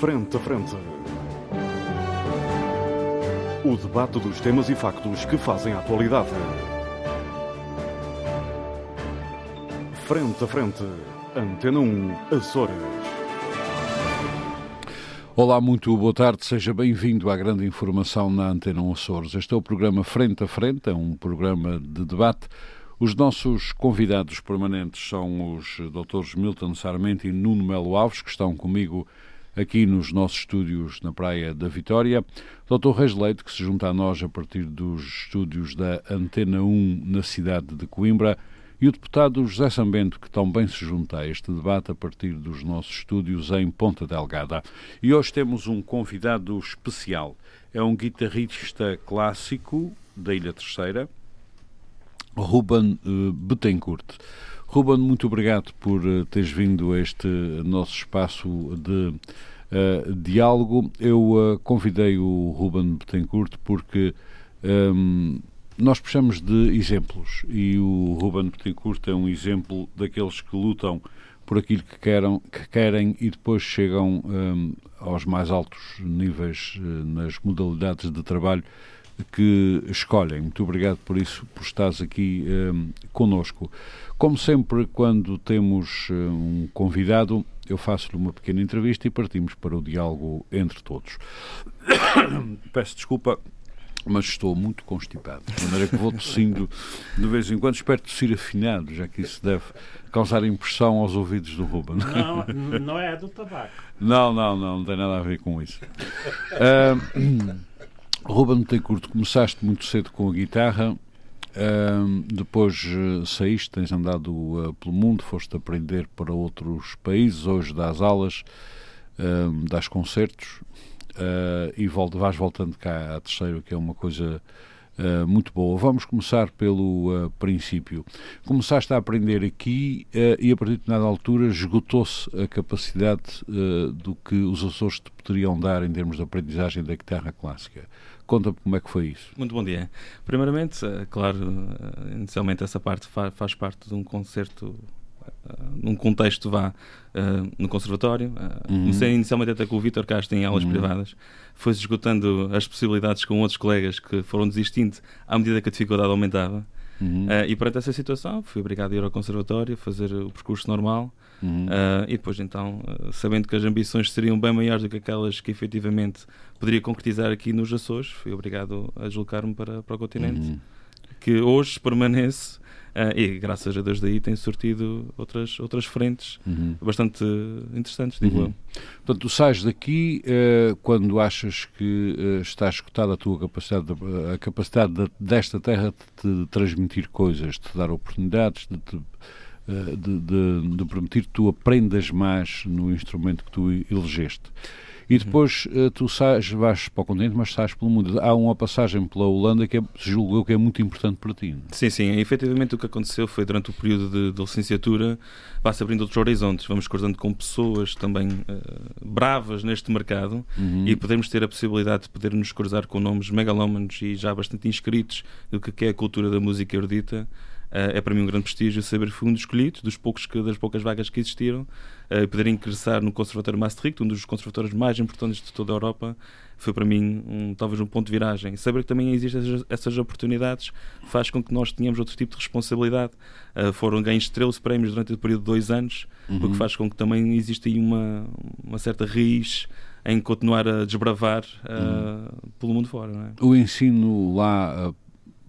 Frente a Frente. O debate dos temas e factos que fazem a atualidade. Frente a Frente. Antena 1, Açores. Olá, muito boa tarde, seja bem-vindo à grande informação na Antena 1 Açores. Este é o programa Frente a Frente, é um programa de debate. Os nossos convidados permanentes são os doutores Milton Sarmento e Nuno Melo Alves, que estão comigo aqui nos nossos estúdios na Praia da Vitória. Dr. Reis Leite, que se junta a nós a partir dos estúdios da Antena 1 na cidade de Coimbra. E o deputado José Sambento, que também se junta a este debate a partir dos nossos estúdios em Ponta Delgada. E hoje temos um convidado especial. É um guitarrista clássico da Ilha Terceira, Ruben uh, Betancourt. Ruben, muito obrigado por uh, teres vindo a este nosso espaço de uh, diálogo. Eu uh, convidei o Ruben Betancourt porque um, nós precisamos de exemplos e o Ruben Betancourt é um exemplo daqueles que lutam por aquilo que, querem, que querem e depois chegam um, aos mais altos níveis nas modalidades de trabalho que escolhem. Muito obrigado por isso, por estares aqui um, conosco. Como sempre, quando temos um convidado, eu faço-lhe uma pequena entrevista e partimos para o diálogo entre todos. Peço desculpa, mas estou muito constipado, de maneira que vou tossindo de vez em quando. Espero tossir afinado, já que isso deve causar impressão aos ouvidos do Ruben. Não, não é do tabaco. Não, não, não, não tem nada a ver com isso. Uh, Ruben Tencourt, começaste muito cedo com a guitarra, uh, depois uh, saíste, tens andado uh, pelo mundo, foste aprender para outros países, hoje dás aulas, dás concertos e volta, vais voltando cá a terceiro, que é uma coisa muito boa. Vamos começar pelo princípio. Começaste a aprender aqui e a partir de nada altura esgotou-se a capacidade do que os Açores te poderiam dar em termos de aprendizagem da guitarra clássica. Conta-me como é que foi isso. Muito bom dia. Primeiramente, claro, inicialmente essa parte faz, parte de um concerto num contexto vá uh, no conservatório. Uh, uhum. Comecei inicialmente até com o Vítor Castro em aulas uhum. privadas. Foi-se esgotando as possibilidades com outros colegas que foram desistindo à medida que a dificuldade aumentava. Uhum. Uh, e perante essa situação, fui obrigado a ir ao conservatório, fazer o percurso normal. Uhum. e depois, então, sabendo que as ambições seriam bem maiores do que aquelas que efetivamente poderia concretizar aqui nos Açores, fui obrigado a deslocar-me para, para o continente, uhum. que hoje permanece Uh, e graças a Deus daí tem surtido outras, outras frentes uhum. bastante interessantes, digo uhum. eu. Portanto, tu sais daqui uh, quando achas que uh, está escutada a tua capacidade, de, a capacidade de, desta terra de te transmitir coisas, de te dar oportunidades, de te de, de, de, permitir que tu aprendas mais no instrumento que tu elegeste. E depois uh, tu sais, vais para o continente, mas sais pelo mundo. Há uma passagem pela Holanda que é, julgo que é muito importante para ti. Sim, sim. Efetivamente o que aconteceu foi durante o período de, de licenciatura, vai-se abrindo outros horizontes. Vamos cruzando com pessoas também uh, bravas neste mercado uhum. e podemos ter a possibilidade de poder nos cruzar com nomes megalómanos e já bastante inscritos do que é a cultura da música erudita. Uh, é para mim um grande prestígio saber que fui um dos escolhidos, dos poucos que, das poucas vagas que existiram, uh, poder ingressar no Conservatório Maastricht, um dos conservatórios mais importantes de toda a Europa, foi para mim um, talvez um ponto de viragem. Saber que também existem essas, essas oportunidades faz com que nós tenhamos outro tipo de responsabilidade. Uh, foram ganhos 13 prémios durante o período de dois anos, uhum. o que faz com que também exista aí uma, uma certa raiz em continuar a desbravar uhum. pelo mundo fora. É? O ensino lá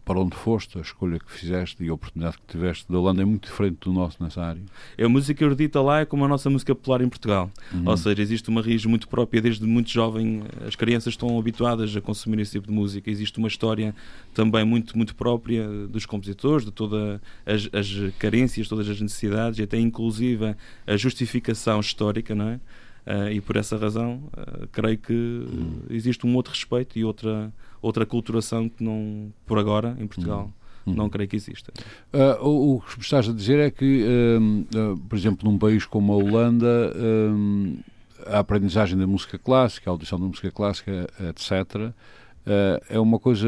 para onde foste, a escolha que fizeste e a oportunidade que tiveste da Holanda é muito diferente do nosso nessa área? É a música erudita lá é como a nossa música popular em Portugal. Uhum. Ou seja, existe uma raiz muito própria desde muito jovem. As crianças estão habituadas a consumir esse tipo de música. Existe uma história também muito, muito própria dos compositores, de todas as, as carências, todas as necessidades e até inclusive a justificação histórica, não é? Uh, e por essa razão, uh, creio que uhum. existe um outro respeito e outra outra culturação que não, por agora, em Portugal, uhum. não creio que exista. Uh, o, o, que me estás a dizer é que, uh, por exemplo, num país como a Holanda, a aprendizagem da música clássica, a audição da música clássica, etc., é uma coisa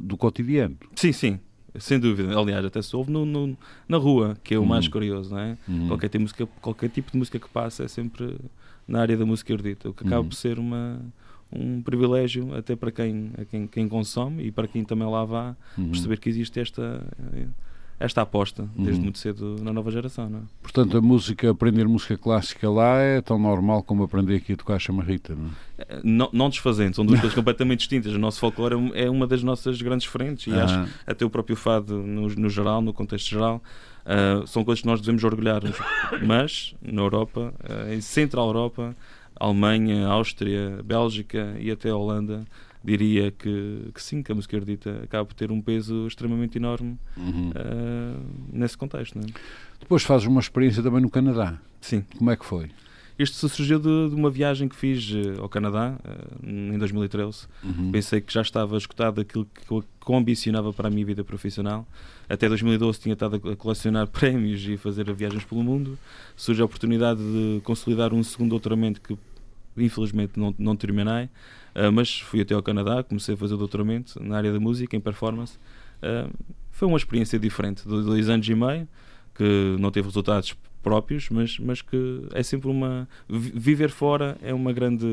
do cotidiano. Sim, sim. sem dúvida. Aliás, até se ouve no, no, na rua, que é o mais Uhum. curioso, não é? Uhum. Qualquer, tipo de música, qualquer tipo de música que passa é sempre na área da música erudita, o que acaba Uhum. por ser uma, um privilégio até para quem, quem, quem consome e para quem também lá vá Uhum. perceber que existe esta, esta aposta desde Uhum. muito cedo na nova geração. Não é? Portanto, a música, aprender música clássica lá é tão normal como aprender aqui a tocar a chamarrita, não é? Eh, Não, não desfazendo, são duas coisas completamente distintas. O nosso folclore é é uma das nossas grandes frentes e acho Ah, até o próprio fado no, no geral, no contexto geral, ah, são coisas que nós devemos orgulhar-nos. Mas, na Europa, ah, em Central Europa, Alemanha, Áustria, Bélgica e até Holanda, diria que, que sim, que a música erudita acaba por ter um peso extremamente enorme uhum. ah, nesse contexto. Não é? Depois fazes uma experiência também no Canadá. Sim. Como é que foi? Isto surgiu de, de uma viagem que fiz eh, ao Canadá ah, em 2013. Uhum. Pensei que já estava esgotado aquilo que eu, que eu ambicionava para a minha vida profissional. Até 2012 tinha estado a colecionar prémios e fazer viagens pelo mundo. Surge a oportunidade de consolidar um segundo doutoramento que infelizmente não, não terminei, ah, mas fui até ao Canadá, comecei a fazer doutoramento na área da música, em performance. Ah, foi uma experiência diferente, dois anos e meio, que não teve resultados próprios, mas, mas que é sempre uma. vi- Viver fora é uma grande.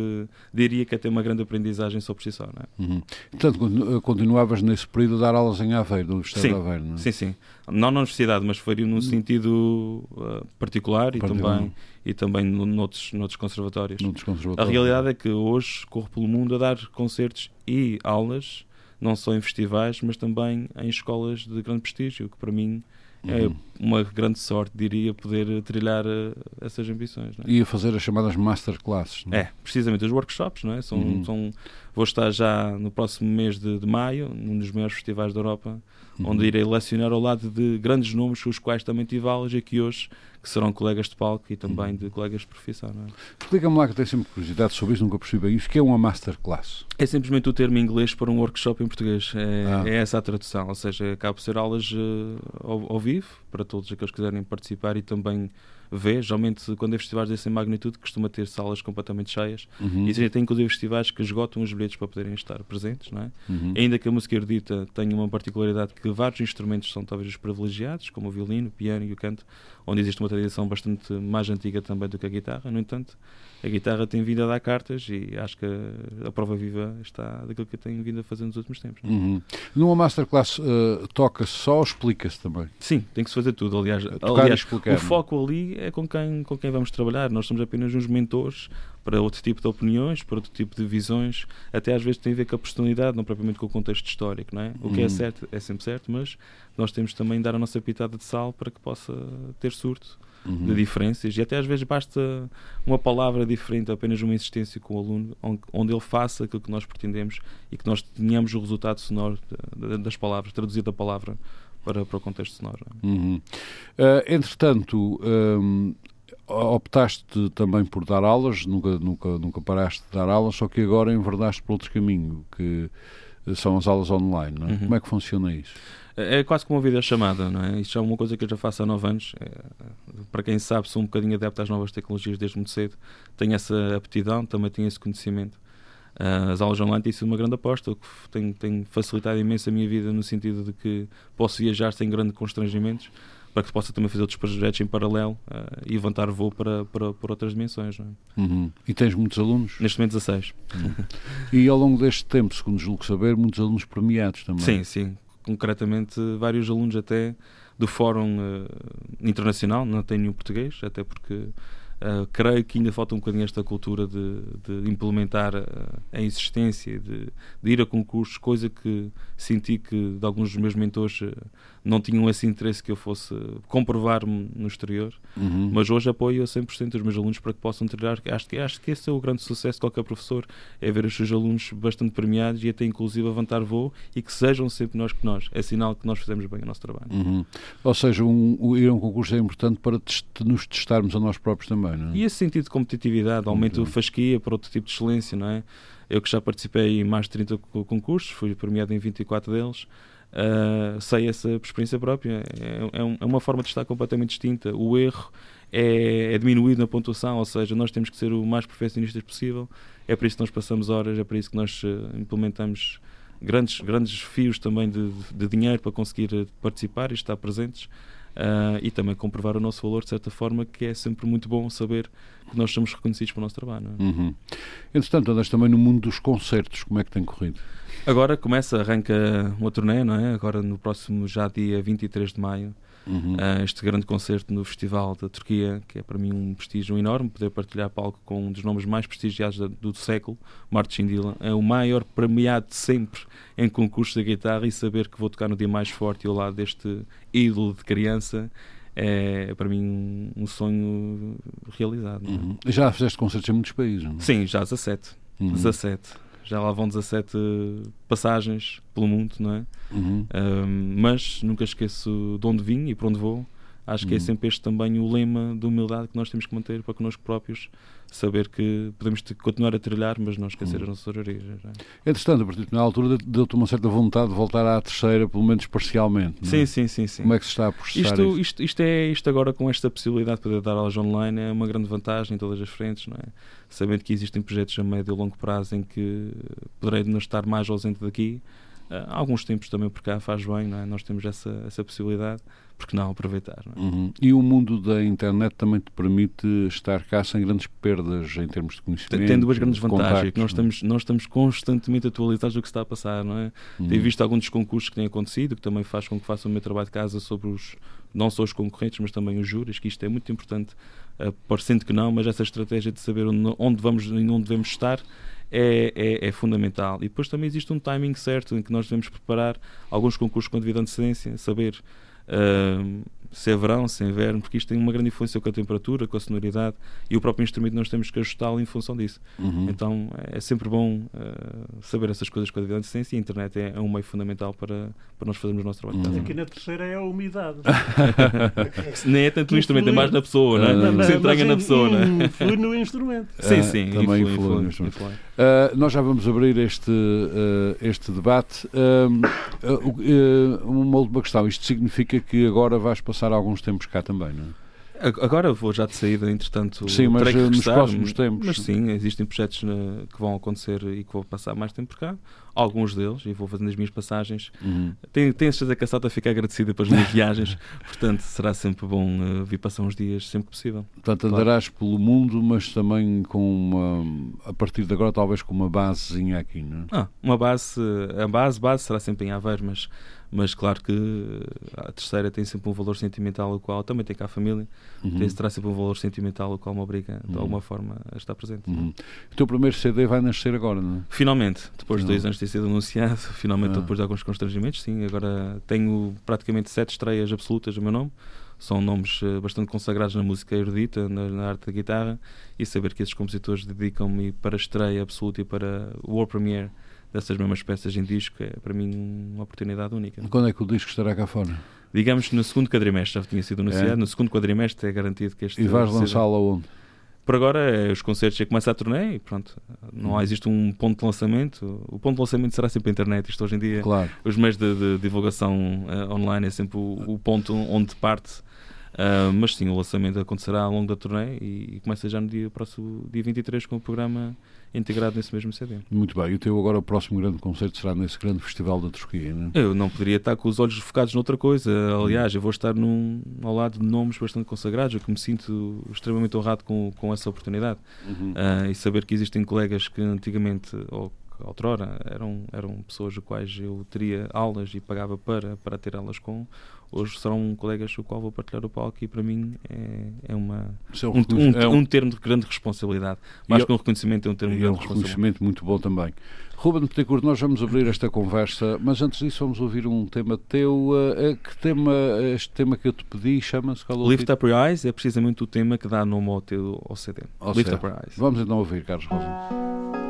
diria que até uma grande aprendizagem só por si só, é? Uhum. Portanto, continu- continuavas nesse período a dar aulas em Aveiro, no Universidade Sim, de Aveiro, não é? Sim, sim. Não na universidade, mas foi num sentido uh, particular e Particular. também, e também no- noutros, noutros conservatórios. Noutros A conservatórios. realidade é que hoje corro pelo mundo a dar concertos e aulas, não só em festivais, mas também em escolas de grande prestígio, que para mim é Uhum. uma grande sorte, diria, poder trilhar uh, essas ambições. É? E a fazer as chamadas masterclasses. não É, precisamente os workshops, não é? São, Uhum. são, vou estar já no próximo mês de, de maio, num dos maiores festivais da Europa, Uhum. onde irei lecionar ao lado de grandes nomes com os quais também tive aulas aqui hoje, que serão colegas de palco e também Uhum. de colegas de profissão. É? Explica-me lá que tenho sempre curiosidade sobre isso, nunca percebi bem isso, que é uma masterclass. é simplesmente o termo em inglês para um workshop em português. É, Ah. é essa a tradução, ou seja, acaba por ser aulas eh, ao, ao vivo, para todos aqueles que quiserem participar e também ver. Geralmente, quando é festivais dessa magnitude, costuma ter salas completamente cheias. Uhum. E tem inclusive festivais que esgotam os bilhetes para poderem estar presentes, não é? Uhum. Ainda que a música erudita tenha uma particularidade que vários instrumentos são talvez os privilegiados, como o violino, o piano e o canto, onde existe uma tradição bastante mais antiga também do que a guitarra. No entanto, a guitarra tem vindo a dar cartas e acho que a, a prova viva está daquilo que tem vindo a fazer nos últimos tempos. é? Uhum. Numa masterclass uh, toca-se só ou explica-se também? Sim, tem que se fazer tudo. Aliás, Tocar aliás o foco ali é com quem, com quem vamos trabalhar. Nós somos apenas uns mentores para outro tipo de opiniões, para outro tipo de visões. Até às vezes tem a ver com a personalidade, não propriamente com o contexto histórico. Não é? O que Uhum. é certo é sempre certo, mas nós temos também de dar a nossa pitada de sal para que possa ter surto Uhum. de diferenças. E até às vezes basta uma palavra diferente, apenas uma insistência com o aluno, on- onde ele faça aquilo que nós pretendemos e que nós tenhamos o resultado sonoro da- da- das palavras, traduzido a palavra para, para o contexto sonoro. é? Uhum. Uh, entretanto, um, optaste também por dar aulas, nunca, nunca, nunca paraste de dar aulas, só que agora enverdaste por outro caminho, que são as aulas online. É? Uhum. Como é que funciona isso? É quase como uma videochamada, não é? Isto é uma coisa que eu já faço há nove anos. É, para quem sabe, sou um bocadinho adepto às novas tecnologias desde muito cedo. Tenho essa aptidão, também tenho esse conhecimento. Ah, as aulas online têm sido uma grande aposta, o que tem, tem facilitado imenso a minha vida no sentido de que posso viajar sem grandes constrangimentos para que possa também fazer outros projetos em paralelo ah, e levantar voo para, para, para outras dimensões. É? Uhum. E tens muitos alunos? Neste momento 16. E ao longo deste tempo, segundo julgo saber, muitos alunos premiados também. Sim, sim. Concretamente, vários alunos até do Fórum eh, Internacional, não tenho nenhum português, até porque eh, creio que ainda falta um bocadinho esta cultura de, de implementar a existência, de, de ir a concursos, coisa que senti que de alguns dos meus mentores eh, não tinham esse interesse que eu fosse comprovar-me no exterior. Uhum. Mas hoje apoio a 100% os meus alunos para que possam trilhar. Acho que, acho que esse é o grande sucesso de qualquer professor, é ver os seus alunos bastante premiados e até inclusive levantar voo e que sejam sempre nós que nós. É sinal que nós fizemos bem o nosso trabalho. Uhum. Ou seja, um, ir a um concurso é importante para nos testarmos a nós próprios também, não é? E esse sentido de competitividade aumenta Muito a fasquia para outro tipo de excelência, não é? Eu que já participei em mais de 30 co- concursos, fui premiado em 24 deles, ah, sei essa por experiência própria. É, é um- é uma forma de estar completamente distinta. O erro é, é diminuído na pontuação, ou seja, nós temos que ser o mais perfeccionistas possível. É para isso que nós passamos horas, é para isso que nós eh, implementamos grandes, grandes fios também de, de dinheiro para conseguir eh, participar e estar presentes. Uh, e também comprovar o nosso valor de certa forma, que é sempre muito bom saber que nós somos reconhecidos pelo nosso trabalho. É? Uhum. Entretanto, andas também no mundo dos concertos, como é que tem corrido? Agora começa, arranca uma turnê, não é? Agora no próximo, já dia 23 de maio, uhum. uh, este grande concerto no Festival da Turquia, que é para mim um prestígio enorme, poder partilhar palco com um dos nomes mais prestigiados do, do século, Martin Dylan. É o maior premiado de sempre em concursos de guitarra e saber que vou tocar no dia mais forte ao lado deste ídolo de criança é para mim um sonho realizado. É? Uhum. Já fizeste concertos em muitos países, não é? Sim, já 17. Uhum. 17. Já lá vão 17 passagens pelo mundo, não é? Uhum. Um, mas nunca esqueço de onde vim e para onde vou. Acho que é uhum. sempre este também o lema de humildade que nós temos que manter para connosco próprios saber que podemos continuar a trilhar, mas não esquecer hum. as nossas origens. É? Entretanto, a partir na altura deu-te uma certa vontade de voltar à terceira, pelo menos parcialmente. Sim, é? sim, sim, sim. Como é que se está a processar isto, isto? Isto, é, isto agora com esta possibilidade de poder dar aulas online é uma grande vantagem em todas as frentes, não é? Sabendo que existem projetos a médio e longo prazo em que poderei não estar mais ausente daqui, alguns tempos também por cá faz bem, não é? Nós temos essa, essa possibilidade porque não aproveitar. Não é? uhum. E o mundo da internet também te permite estar cá sem grandes perdas em termos de conhecimento? Tem duas grandes vantagens. que nós, é? estamos, nós estamos constantemente atualizados do que está a passar. Não é? Uhum. Tenho visto alguns dos concursos que têm acontecido, que também faz com que faça o meu trabalho de casa sobre os, não só os concorrentes, mas também os júris, que isto é muito importante, uh, parecendo que não, mas essa estratégia de saber onde, onde vamos e onde devemos estar é, é, é, fundamental. E depois também existe um timing certo em que nós devemos preparar alguns concursos com devida antecedência, saber uh, se é verão, se é inverno, porque isto tem uma grande influência com a temperatura, com a sonoridade e o próprio instrumento nós temos que ajustá-lo em função disso. Uhum. Então é sempre bom uh, saber essas coisas com a devida antecedência e a internet é, é, um meio fundamental para, para nós fazermos o nosso trabalho. Uhum. Aqui na terceira é a umidade. Nem é tanto no instrumento, é mais na pessoa, não é? Não, não, se entranha na pessoa, não é? Influi no instrumento. Sim, sim, também influi, influi, no instrumento. Influi. Uh, nós já vamos abrir este, uh, este debate. Uh, uma última questão. Isto significa que agora vais passar alguns tempos cá também, não é? Agora vou já de saída, entretanto. Sim, mas nos próximos tempos. Mas sim, existem projetos que vão acontecer e que vou passar mais tempo por cá. Alguns deles, e vou fazendo as minhas passagens. Uhum. Tenho, tenho certeza que a Salta fica agradecida pelas minhas viagens, portanto será sempre bom uh, vir passar uns dias sempre possível. Portanto, andarás claro. pelo mundo, mas também com uma. a partir de agora, talvez com uma basezinha aqui, não é? Ah, uma base. A base, base será sempre em Aveiro, mas mas claro que a terceira tem sempre um valor sentimental o qual também tem cá a família uhum. tem, terá sempre um valor sentimental o qual me obriga de uhum. alguma forma a estar presente uhum. o teu primeiro CD vai nascer agora, não é? Finalmente, depois de dois anos de ter sido anunciado finalmente ah. depois de alguns constrangimentos sim, agora tenho praticamente sete estreias absolutas do meu nome são nomes eh, bastante consagrados na música erudita, na, na, arte da guitarra, e saber que esses compositores dedicam-me para estreia absoluta e para o World Premiere dessas mesmas peças em disco é para mim uma oportunidade única. Quando é que o disco estará cá fora? Digamos no segundo quadrimestre, já tinha sido anunciado, é. no segundo quadrimestre é garantido que este. E vais lançá-lo aonde? Por agora, é, os concertos já começam a turnê e pronto, não hum. existe um ponto de lançamento. O ponto de lançamento será sempre a internet. Isto hoje em dia, claro. os meios de, de divulgação uh, online é sempre o, o, ponto onde parte. Uh, mas sim, o lançamento acontecerá ao longo da turnê e, e começa já no dia próximo, dia 23, com o programa integrado nesse mesmo CD. Muito bem. E o teu agora o próximo grande concerto será nesse grande festival da Turquia, não é? Eu não poderia estar com os olhos focados noutra coisa. Aliás, eu vou estar num, ao lado de nomes bastante consagrados, eu que me sinto extremamente honrado com, com essa oportunidade. Uhum. Uh, e saber que existem colegas que antigamente, ou outrora, eram, eram pessoas com quais eu teria aulas e pagava para, para ter aulas com, hoje serão colegas com o qual vou partilhar o palco e para mim é, é, uma, é um, um, é um, um, termo de grande responsabilidade. Mais que um reconhecimento, é um termo de grande é um reconhecimento muito bom também. Ruben Petecourt, nós vamos abrir esta conversa, mas antes disso vamos ouvir um tema teu. Uh, que tema, este tema que eu te pedi chama-se Lift Up Your Eyes é precisamente o tema que dá nome ao teu ao CD. Ao Lift Up Your Eyes. Vamos então ouvir, Carlos Rosa.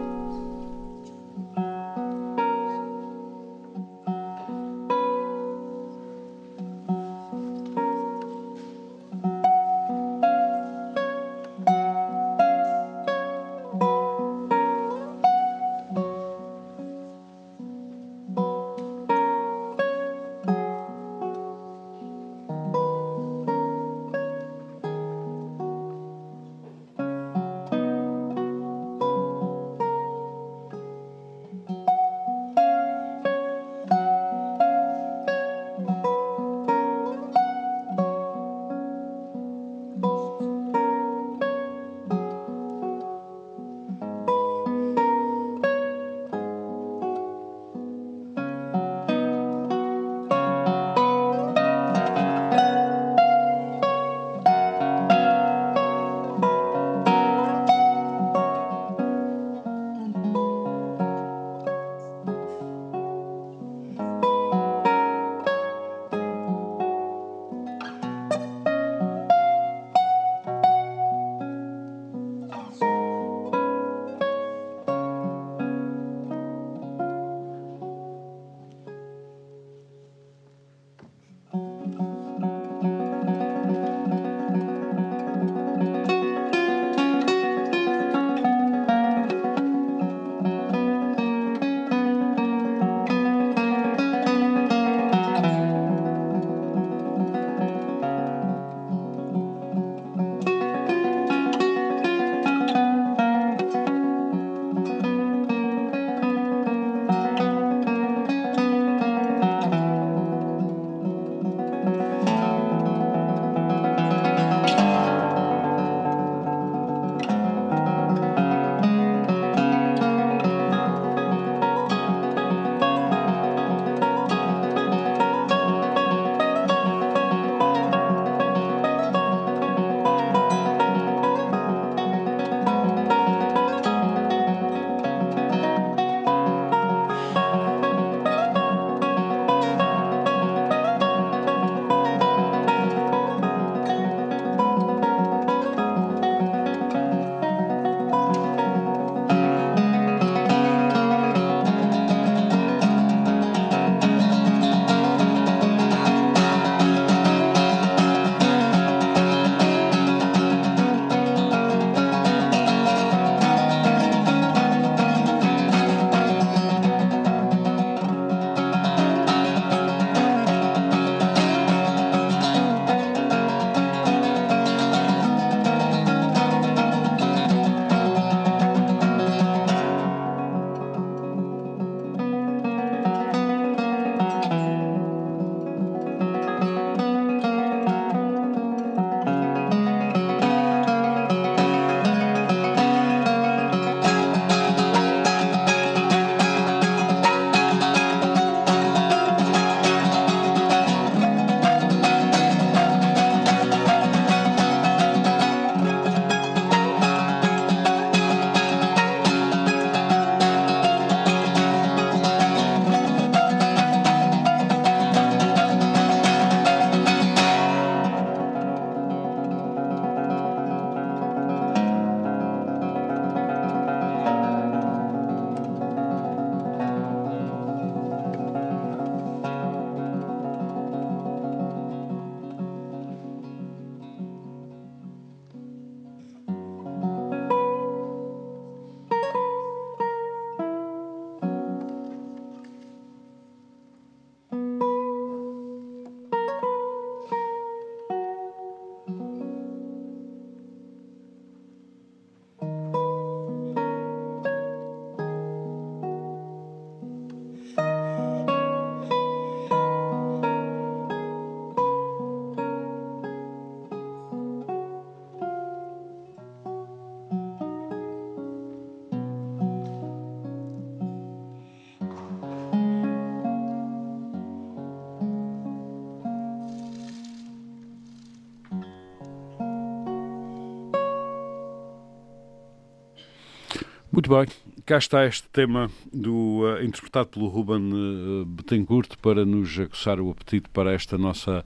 Muito bem, cá está este tema do, uh, interpretado pelo Ruben uh, Betancourt para nos aguçar o apetite para esta nossa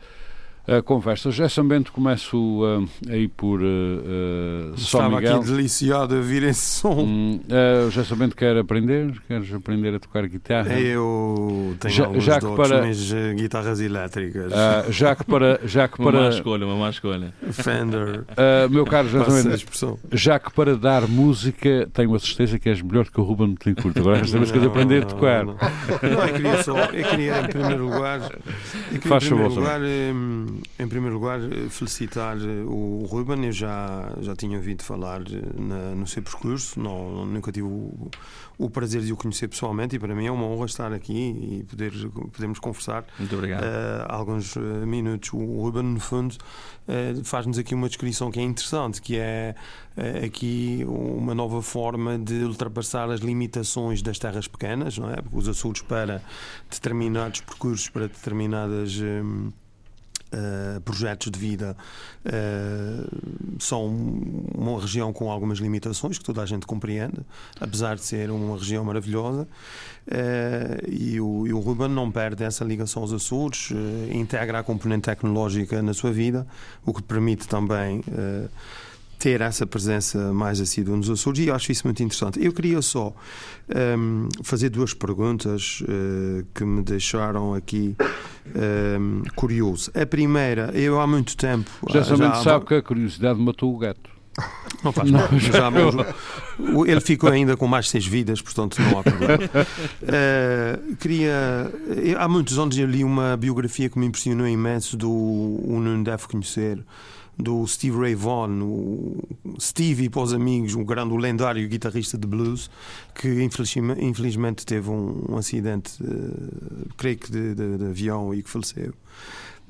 a conversa. Gerson Bento, começo uh, aí por uh, uh, São Estava Miguel. aqui deliciado a vir esse som. Hum, uh, o Gerson Bento quer aprender? Queres aprender a tocar guitarra? Eu tenho Já- alguns já dotes, para- mas guitarras elétricas, Uh, já que para, já que Uma má para escolha, uma má escolha. Fender, uh, meu caro a Bento, já que para dar música tenho a certeza que és melhor que o Ruben Betancourt. Agora esta vez que Não, aprender a não, tocar. Não, não. eu queria só, eu queria em primeiro lugar, eu queria, Faz em, primeiro favor, lugar hum, em primeiro lugar eh, felicitar eh, o Ruben. Eu já, já tinha ouvido falar eh, na- no seu percurso, não, nunca tive o, o prazer de o conhecer pessoalmente e para mim é uma honra estar aqui e poder, podermos conversar Muito obrigado. há alguns minutos. O Ruben, no fundo, eh, faz-nos aqui uma descrição que é interessante, que é eh, aqui uma nova forma de ultrapassar as limitações das terras pequenas, não é? Porque os Açores para determinados percursos, para determinadas hum, eh, projetos de vida eh, são uma região com algumas limitações que toda a gente compreende, apesar de ser uma região maravilhosa. Eh, e, o, e o Ruben não perde essa ligação aos Açores, integra a componente tecnológica na sua vida, o que permite também ter essa presença mais assídua nos Açores e eu acho isso muito interessante. Eu queria só ehm, fazer duas perguntas eh, que me deixaram aqui ehm, curioso. A primeira, eu há muito tempo. Gerson ah, já há- sabe que a curiosidade matou o gato. não faz mal. Já, ele ficou ainda com mais seis vidas, portanto não há problema. Eh, queria. eu- há muitos anos eu li uma biografia que me impressionou imenso do O Nuno Deve Conhecer. Do Steve Ray Vaughan, o Stevie para os amigos, o grande, lendário guitarrista de blues, que infelizmente, infelizmente teve um, um acidente, eh, creio que de, de- de avião e que faleceu.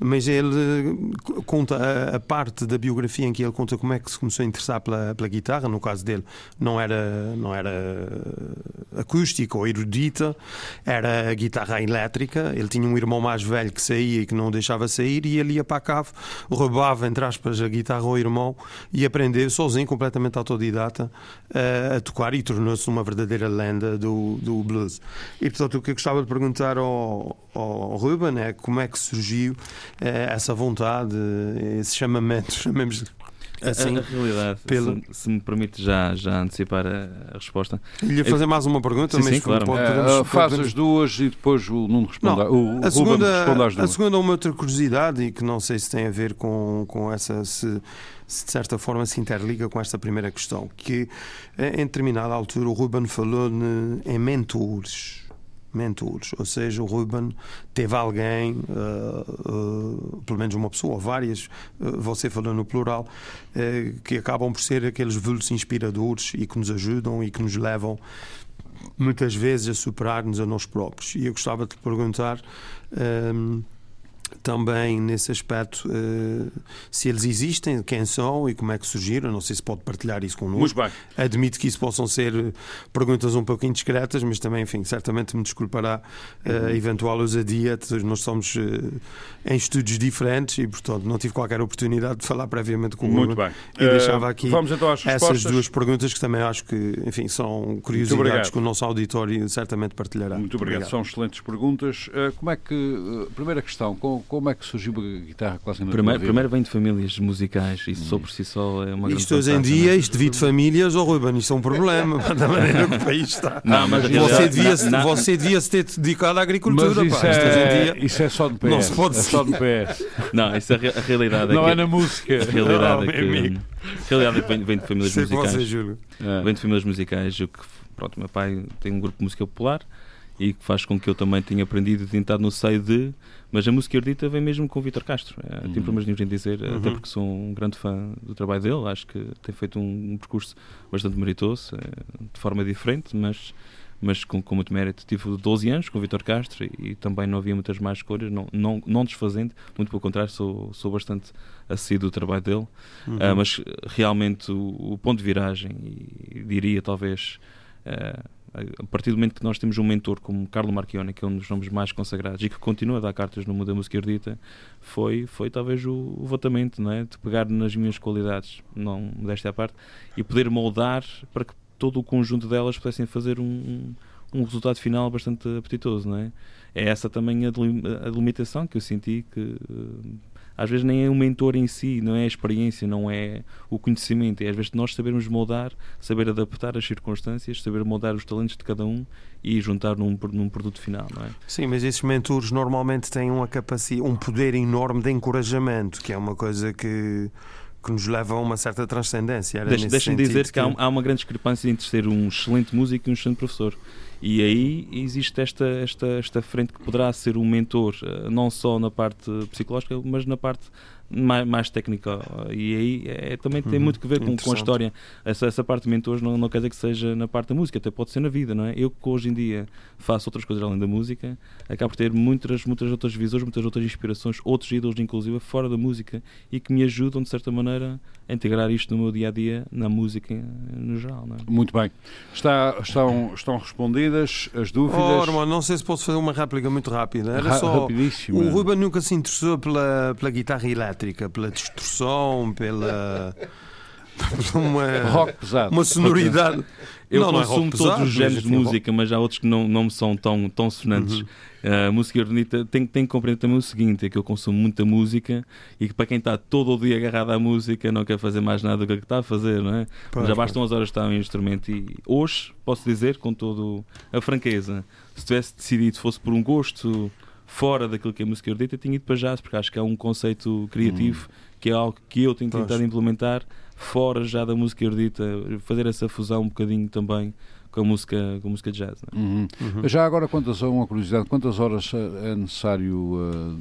Mas ele eh, conta a, a parte da biografia em que ele conta como é que se começou a interessar pela, pela guitarra. No caso dele, não era, não era acústica ou erudita, era a guitarra elétrica. Ele tinha um irmão mais velho que saía e que não deixava sair, e ele ia para a cave, roubava, entre aspas, a guitarra ao irmão e aprendeu sozinho, completamente autodidata, eh, a tocar e tornou-se uma verdadeira lenda do, do blues. E portanto, o que eu gostava de perguntar ao, ao Ruben é como é que surgiu eh, essa vontade, esse chamamento, chamemos assim. a, a realidade, pelo- se, se me permite já, já antecipar a, a resposta. Ia fazer mais uma pergunta, Sim, mas sim, claro. pode- Uh, podemos- uh, faz podemos- as duas e depois o Nuno responde. Não, o o A Ruben segunda, responde às a duas. segunda é uma outra curiosidade e que não sei se tem a ver com, com essa, se, se de certa forma se interliga com esta primeira questão, que eh, em determinada altura o Ruben falou em mentores. Mentores, ou seja, o Ruben teve alguém, eh, eh, pelo menos uma pessoa, ou várias, eh, você falou no plural, que acabam por ser aqueles vultos inspiradores e que nos ajudam e que nos levam muitas vezes a superar-nos a nós próprios. E eu gostava de te perguntar ehm, também nesse aspecto eh, se eles existem, quem são e como é que surgiram. Não sei se pode partilhar isso connosco. Muito bem. Admito que isso possam ser eh, perguntas um pouco indiscretas, mas também, enfim, certamente me desculpará a eventual ousadia. Nós somos eh, em estúdios diferentes e, portanto, não tive qualquer oportunidade de falar previamente com o Muito bem. E Uh, deixava aqui Vamos então às respostas. essas duas perguntas que também acho que, enfim, são obrigado. curiosidades que o nosso auditório certamente partilhará. Muito obrigado. São excelentes perguntas. Uh, como é que. uh, primeira questão: com- como é que surgiu a guitarra clássica na Primeiro, vida? primeiro vem de famílias musicais, isso só por si só é uma grande Isto hoje em dia, não é? isto devido famílias, oh Ruben, isto é um problema da maneira que o país está. Não, mas Você realidade- devia, se não- você devia ter dedicado à Mas agricultura. isso pá. Isto hoje em é, dia. isso é só de PS. Não se pode é só de PS. Não, isso é a, re- a realidade. Não é é que, na música. a realidade Oh, é que, meu amigo. a realidade é que vem, vem de famílias Sei que você, musicais. Júlio. É. Vem de famílias musicais. Eu que, pronto, meu pai tem um grupo de música popular e que faz com que eu também tenha aprendido e tentado no seio de. Mas a música erudita vem mesmo com o Vítor Castro. É, Uhum. Tenho problemas nenhum em dizer, até Uhum. porque sou um grande fã do trabalho dele. Acho que tem feito um, um percurso bastante meritoso, é, de forma diferente, mas, mas com, com muito mérito. Tive 12 anos com o Vítor Castro e, e também não havia muitas mais escolhas, não, não, não desfazendo, muito pelo contrário, sou, sou bastante assíduo do trabalho dele. Uhum. Ah, mas realmente o, o ponto de viragem, e diria talvez ah, a partir do momento que nós temos um mentor como Carlo Marchione, que é um dos nomes mais consagrados e que continua a dar cartas no mundo da música erudita, foi, foi talvez o, o votamento, não é? de pegar nas minhas qualidades, não desta parte, e poder moldar para que todo o conjunto delas pudessem fazer um, um resultado final bastante apetitoso, não é? É essa também a, delimitação que eu senti que às vezes nem é o mentor em si, não é a experiência, não é o conhecimento, é às vezes nós sabermos moldar, saber adaptar as circunstâncias, saber moldar os talentos de cada um e juntar num, num produto final, não é? Sim, mas esses mentores normalmente têm uma capacidade, um poder enorme de encorajamento, que é uma coisa que que nos leva a uma certa transcendência. Deixa-me dizer que, que... Há, há, uma grande discrepância entre ser um excelente músico e um excelente professor. E aí existe esta, esta, esta frente que poderá ser um mentor, eh, não só na parte psicológica, mas na parte mais, mais técnica. E aí é, também tem uhum. muito que ver com, com a história. Essa, essa parte de mentores não, não quer dizer que seja na parte da música, até pode ser na vida, não é? Eu que hoje em dia faço outras coisas além da música, acabo por ter muitas, muitas outras visões, muitas outras inspirações, outros ídolos, inclusive, fora da música e que me ajudam, de certa maneira, integrar isto no meu dia a dia, na música no geral. Não é? Muito bem. Está, estão, estão respondidas as dúvidas? Oh, irmão, não sei se posso fazer uma réplica muito rápida. Era só. O Ruben nunca se interessou pela, pela guitarra elétrica elétrica, pela distorção, pela. uma, rock pesado. uma sonoridade. Eu não, consumo não é todos os géneros de música, mas há outros que não, não me são tão, tão sonantes. Uhum. Uh, música erudita tem, tem que compreender também o seguinte: é que eu consumo muita música e que para quem está todo o dia agarrado à música não quer fazer mais nada do que está a fazer, não é? Pois, Já bastam as horas de estar um instrumento. E hoje, posso dizer com toda a franqueza, se tivesse decidido, fosse por um gosto fora daquilo que é música erudita, tinha ido para jazz, porque acho que é um conceito criativo hum. que é algo que eu tenho tentado implementar fora já da música erudita, fazer essa fusão um bocadinho também com a música, com a música jazz. É? Uhum. Uhum. Já agora, quantas, uma curiosidade, quantas horas é necessário uh,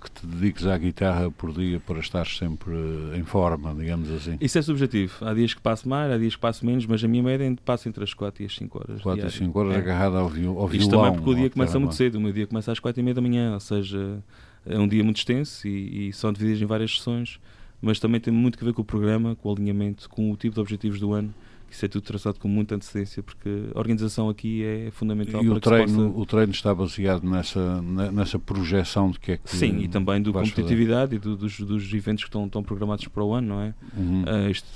que te dediques à guitarra por dia para estar sempre uh, em forma, digamos assim? Isso é subjetivo. Há dias que passo mais, há dias que passo menos, mas a minha média passa entre as 4 e as 5 horas. 4 e 5 horas é. agarrada ao, viol, ao Isto também porque o dia começa muito cedo, o meu dia começa às 4 e meia da manhã, ou seja, é um dia muito extenso e, e são divididos em várias sessões, mas também tem muito a ver com o programa, com o alinhamento, com o tipo de objetivos do ano isso é tudo traçado com muita antecedência, porque a organização aqui é fundamental. E o treino, possa... o treino está baseado nessa, nessa projeção de que é que. Sim, e também do competitividade fazer. e do, dos, dos eventos que estão, estão programados para o ano, não é? Uhum. Uh, isto,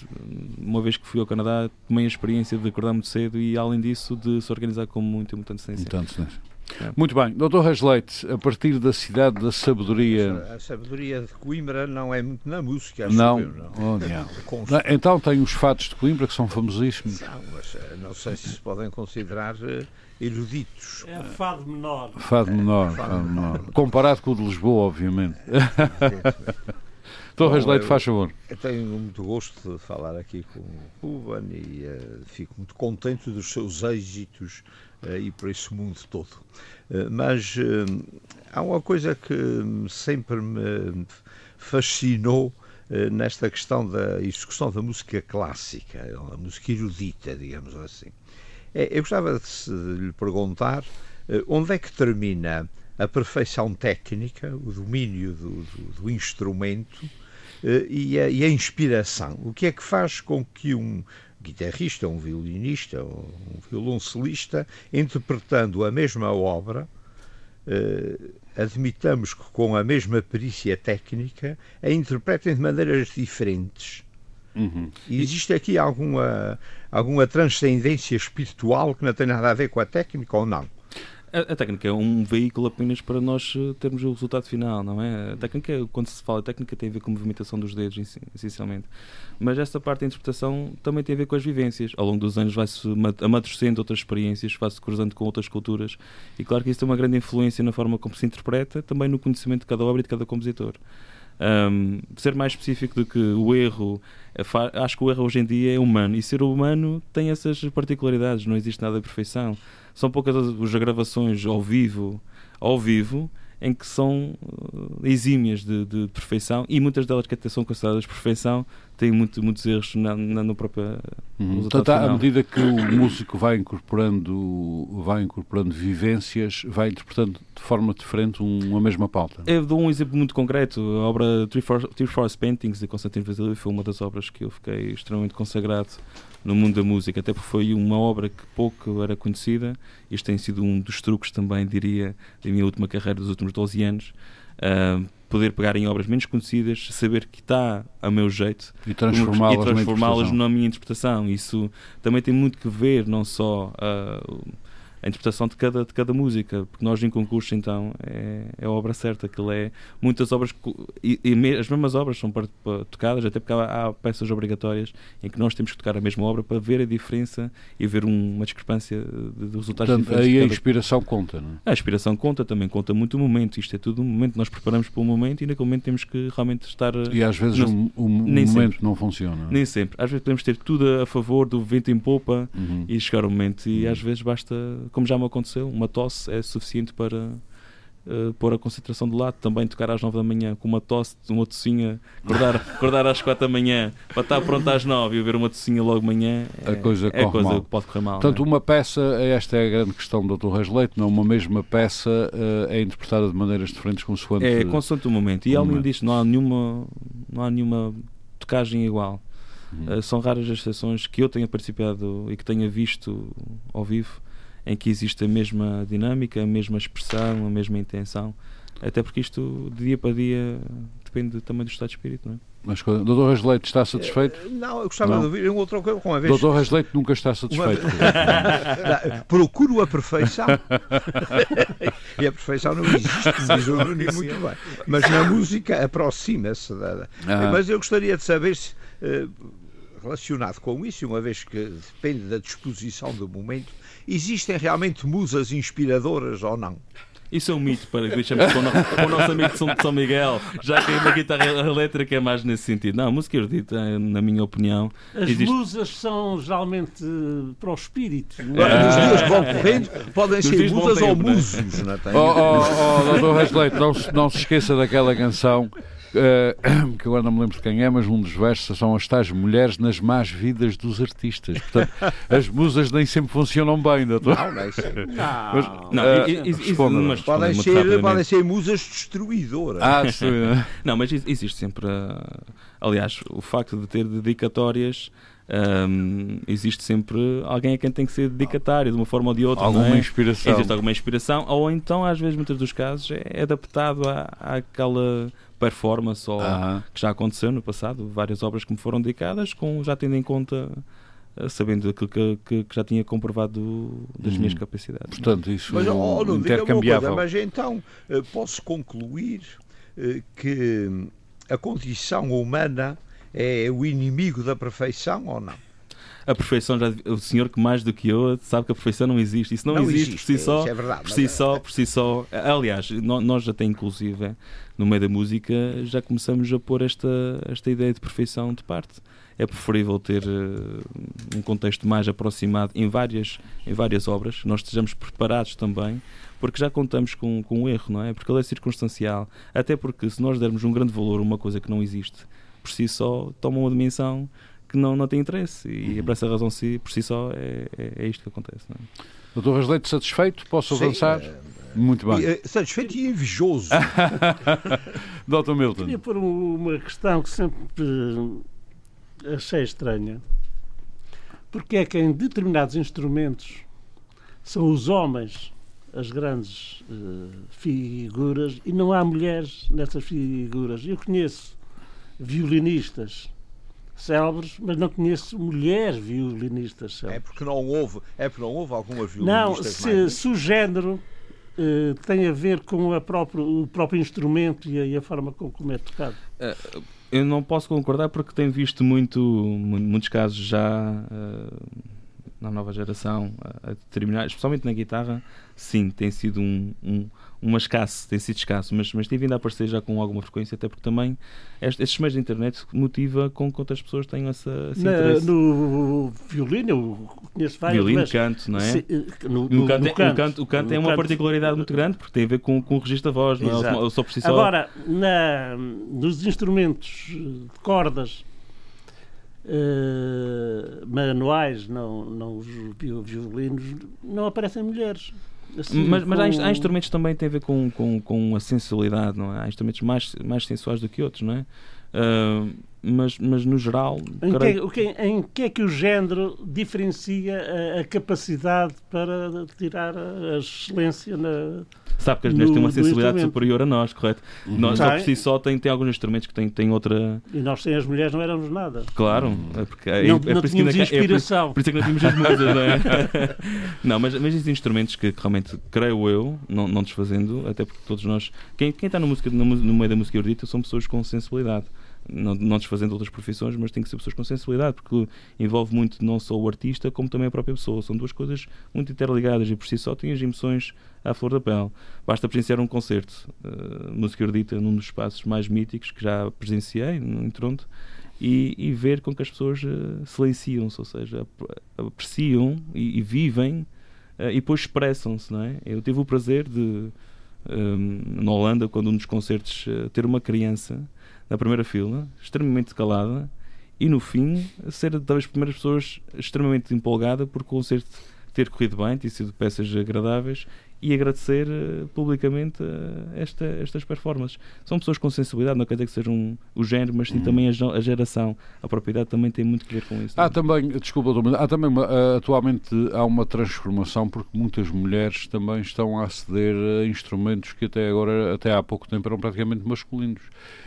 uma vez que fui ao Canadá, tomei a experiência de acordar muito cedo e, além disso, de se organizar com muita, muita antecedência. Muita antecedência. É. Muito bem. Doutor Reis Leite, a partir da cidade da sabedoria... A sabedoria de Coimbra não é muito na música. Não. Eu, não. Oh, não. não. Então tem os fatos de Coimbra que são famosíssimos. Não, mas eh, não sei se se podem considerar uh, eruditos. É fado menor. Fado menor. Fado menor. Comparado com o de Lisboa, obviamente. Doutor Reis Leite, faz favor. Eu tenho muito gosto de falar aqui com o Ruben e uh, fico muito contente dos seus êxitos eh, e por esse mundo todo. Eh, mas eh, há uma coisa que sempre me fascinou nesta questão da execução da música clássica, a música erudita, digamos assim. Eu gostava de lhe perguntar onde é que termina a perfeição técnica, o domínio do, do, do instrumento e a, e a, inspiração. O que é que faz com que um, guitarrista, um violinista, um violoncelista, interpretando a mesma obra, eh, admitamos que com a mesma perícia técnica, a interpretem de maneiras diferentes. Uhum. Existe aqui alguma, alguma transcendência espiritual que não tem nada a ver com a técnica ou não? A, a, técnica é um veículo apenas para nós eh, termos o resultado final, não é? A técnica, quando se fala técnica, tem a ver com a movimentação dos dedos, essencialmente. Mas esta parte da interpretação também tem a ver com as vivências. Ao longo dos anos vai-se amadurecendo outras experiências, vai-se cruzando com outras culturas. E claro que isso tem uma grande influência na forma como se interpreta, também no conhecimento de cada obra e de cada compositor. Um, ser mais específico do que o erro, acho que o erro hoje em dia é humano e ser humano tem essas particularidades, não existe nada de perfeição. São poucas as gravações ao vivo, ao vivo em que são uh, exímias de, de, perfeição e muitas delas que até são consideradas perfeição têm muito, muitos erros na, na, no próprio uhum. Portanto, à medida que o músico vai incorporando vai incorporando vivências, vai interpretando de forma diferente uma mesma pauta. Eu dou um exemplo muito concreto. A obra Three Forest Paintings de Constantino Vasiliev foi uma das obras que eu fiquei extremamente consagrado no mundo da música, até porque foi uma obra que pouco era conhecida. Este tem sido um dos truques também, diria, da minha última carreira dos últimos 12 anos. Uh, poder pegar em obras menos conhecidas, saber que está a meu jeito e transformá-las, e transformá-las na minha interpretação. Isso também tem muito que ver, não só uh, a interpretação de cada, de cada música, porque nós em concurso então é, é a obra certa, aquilo é muitas obras e, e as mesmas obras são para, para, tocadas, até porque há, há, peças obrigatórias em que nós temos que tocar a mesma obra para ver a diferença e ver um, uma discrepância de, de resultados Portanto, diferentes. Aí cada... a inspiração conta, não é? A inspiração conta, também conta muito o momento, isto é tudo um momento, nós preparamos para um momento e naquele momento temos que realmente estar... E às vezes o, o momento sempre. não funciona. Nem sempre. Às vezes podemos ter tudo a favor do vento em popa uhum. e chegar o momento e uhum. às vezes basta, como já me aconteceu, uma tosse é suficiente para uh, pôr a concentração de lado. Também tocar às 9 da manhã com uma tosse, uma tocinha, acordar, acordar às 4 da manhã para estar pronto às 9 e ver uma tocinha logo de manhã é, a coisa, é coisa mal. que pode correr mal. Portanto, é? uma peça, esta é a grande questão do Dr. Reis Leite, não uma mesma peça uh, é interpretada de maneiras diferentes consoante, é, consoante o momento. E além disso, não há nenhuma, não há nenhuma tocagem igual. Uhum. Uh, são raras as exceções que eu tenha participado e que tenha visto ao vivo em que existe a mesma dinâmica, a mesma expressão, a mesma intenção. Até porque isto, de dia para dia, depende também do estado de espírito, não é? Mas o Dr. Reis Leite está satisfeito? Eh, não, eu gostava não. de ouvir outra coisa com uma vez. Dr. Reis Leite nunca está satisfeito. Uma... Procuro a perfeição. e a perfeição não existe, diz o Nuno muito bem. Mas na música aproxima-se. Da... Ah. Mas eu gostaria de saber se. Relacionado com isso, uma vez que depende da disposição do momento, existem realmente musas inspiradoras ou não? Isso é um mito para que deixamos com, o, nosso amigo de São, Miguel, já que a guitarra elétrica é mais nesse sentido. Não, a música erudita, na minha opinião. As existe... musas são geralmente para o espírito. Não é? Nos dias que vão correndo, podem ser musas ou né? musos. Não é? Oh, oh, oh, doutor Resleito, não, não se esqueça daquela canção uh, que agora não me lembro de quem é, mas um dos versos são as tais mulheres nas más vidas dos artistas. Portanto, as musas nem sempre funcionam bem, doutor. Não, não é mas, não uh, mas podem, ser, podem ser musas destruidoras. Ah, não, mas existe sempre. Uh, aliás, o facto de ter dedicatórias. Um, existe sempre alguém a quem tem que ser dedicatário de uma forma ou de outra. Alguma é? inspiração. Existe alguma inspiração, ou então, às vezes, muitos dos casos, é adaptado à, àquela performance ou, uh -huh. que já aconteceu no passado, várias obras que me foram dedicadas, com, já tendo em conta eh, sabendo aquilo que, que, que, já tinha comprovado das minhas uhum. capacidades. Portanto, isso mas, oh, não, intercambiável. Coisa, mas então eh, posso concluir eh, que a condição humana é o inimigo da perfeição ou não? A perfeição já o senhor que mais do que eu sabe que a perfeição não existe. Isso não, não existe, existe, por si só é verdade, por si só por si só. Aliás nós até inclusive no meio da música já começamos a pôr esta esta ideia de perfeição de parte. É preferível ter uh, um contexto mais aproximado em várias em várias obras. Nós estejamos preparados também porque já contamos com, com um erro não é? Porque ele é circunstancial. Até porque se nós dermos um grande valor a uma coisa que não existe por si só toma uma dimensão que não, não tem interesse. E uhum. por essa razão, si, por si só, é, é, é isto que acontece. Não é? Doutor Rasleito, satisfeito? Posso Sim, avançar? É, Muito bem. É, satisfeito e invejoso. Doutor Milton. Queria pôr uma questão que sempre achei estranha. Porque é que em determinados instrumentos são os homens as grandes uh, figuras e não há mulheres nessas figuras. Eu conheço violinistas célebres, mas não conheço mulheres violinistas célebres. É porque não houve, é porque não houve alguma violinista Não, se, se o género uh, tem a ver com a próprio, o próprio instrumento e a, e a forma como é tocado. Uh, eu não posso concordar porque tenho visto muito, muitos casos já uh, na nova geração a determinar, especialmente na guitarra, sim, tem sido um, um uma escasso, tem sido escasso, mas, mas tem vindo a aparecer já com alguma frequência, até porque também este, estes meios de internet motiva com que outras pessoas tenham essa, esse Na, interesse. No violino, eu conheço vários. Violino, mas, canto, não é? Se, no, no, canto, no, canto, o canto, o canto tem uma canto. particularidade muito grande, porque tem a ver com, com o registro da voz, não é? Eu só preciso Agora, na, nos instrumentos de cordas, Uh, manuais, não, não os violinos, não aparecem mulheres. Assim, mas, mas há, há, instrumentos que também têm a ver com, com, com a sensualidade, não é? Há instrumentos mais, mais sensuais do que outros, não é? Uh, mas, mas no geral. Em, creio... que, em que é que o género diferencia a, a capacidade para tirar a excelência na. Sabe que as mulheres têm uma sensibilidade superior a nós, correto? Uhum. Nós, só por Tem. si só, tem, tem alguns instrumentos que têm, têm outra. E nós sem as mulheres não éramos nada. Claro, é porque é, não é por não que tínhamos ainda ca- é por- inspiração. Por isso é que não tínhamos as musas, não é? não, mas, mas existem instrumentos que, que realmente, creio eu, não, não desfazendo, até porque todos nós. Quem, quem está no, música, no, no meio da música erudita são pessoas com sensibilidade. Não, não desfazendo outras profissões, mas tem que ser pessoas com sensibilidade, porque envolve muito não só o artista, como também a própria pessoa. São duas coisas muito interligadas e por si só têm as emoções à flor da pele. Basta presenciar um concerto, uh, música erudita, num dos espaços mais míticos que já presenciei, em Toronto, e, e ver com que as pessoas uh, silenciam-se, ou seja, ap- apreciam e, e vivem uh, e depois expressam-se, não é? Eu tive o prazer de, um, na Holanda, quando um dos concertos, ter uma criança na primeira fila, extremamente calada, e no fim ser das primeiras pessoas extremamente empolgada por o concerto ter corrido bem, ter sido peças agradáveis e agradecer eh, publicamente eh, esta, estas performances. São pessoas com sensibilidade, não quer dizer que sejam o género, mas sim Uhum. também a, ge- a geração. A propriedade também tem muito que ver com isso. Há também, desculpa, doutor, mas há também uma- ah, atualmente há uma transformação porque muitas mulheres também estão a aceder a instrumentos que até agora, até há pouco tempo, eram praticamente masculinos.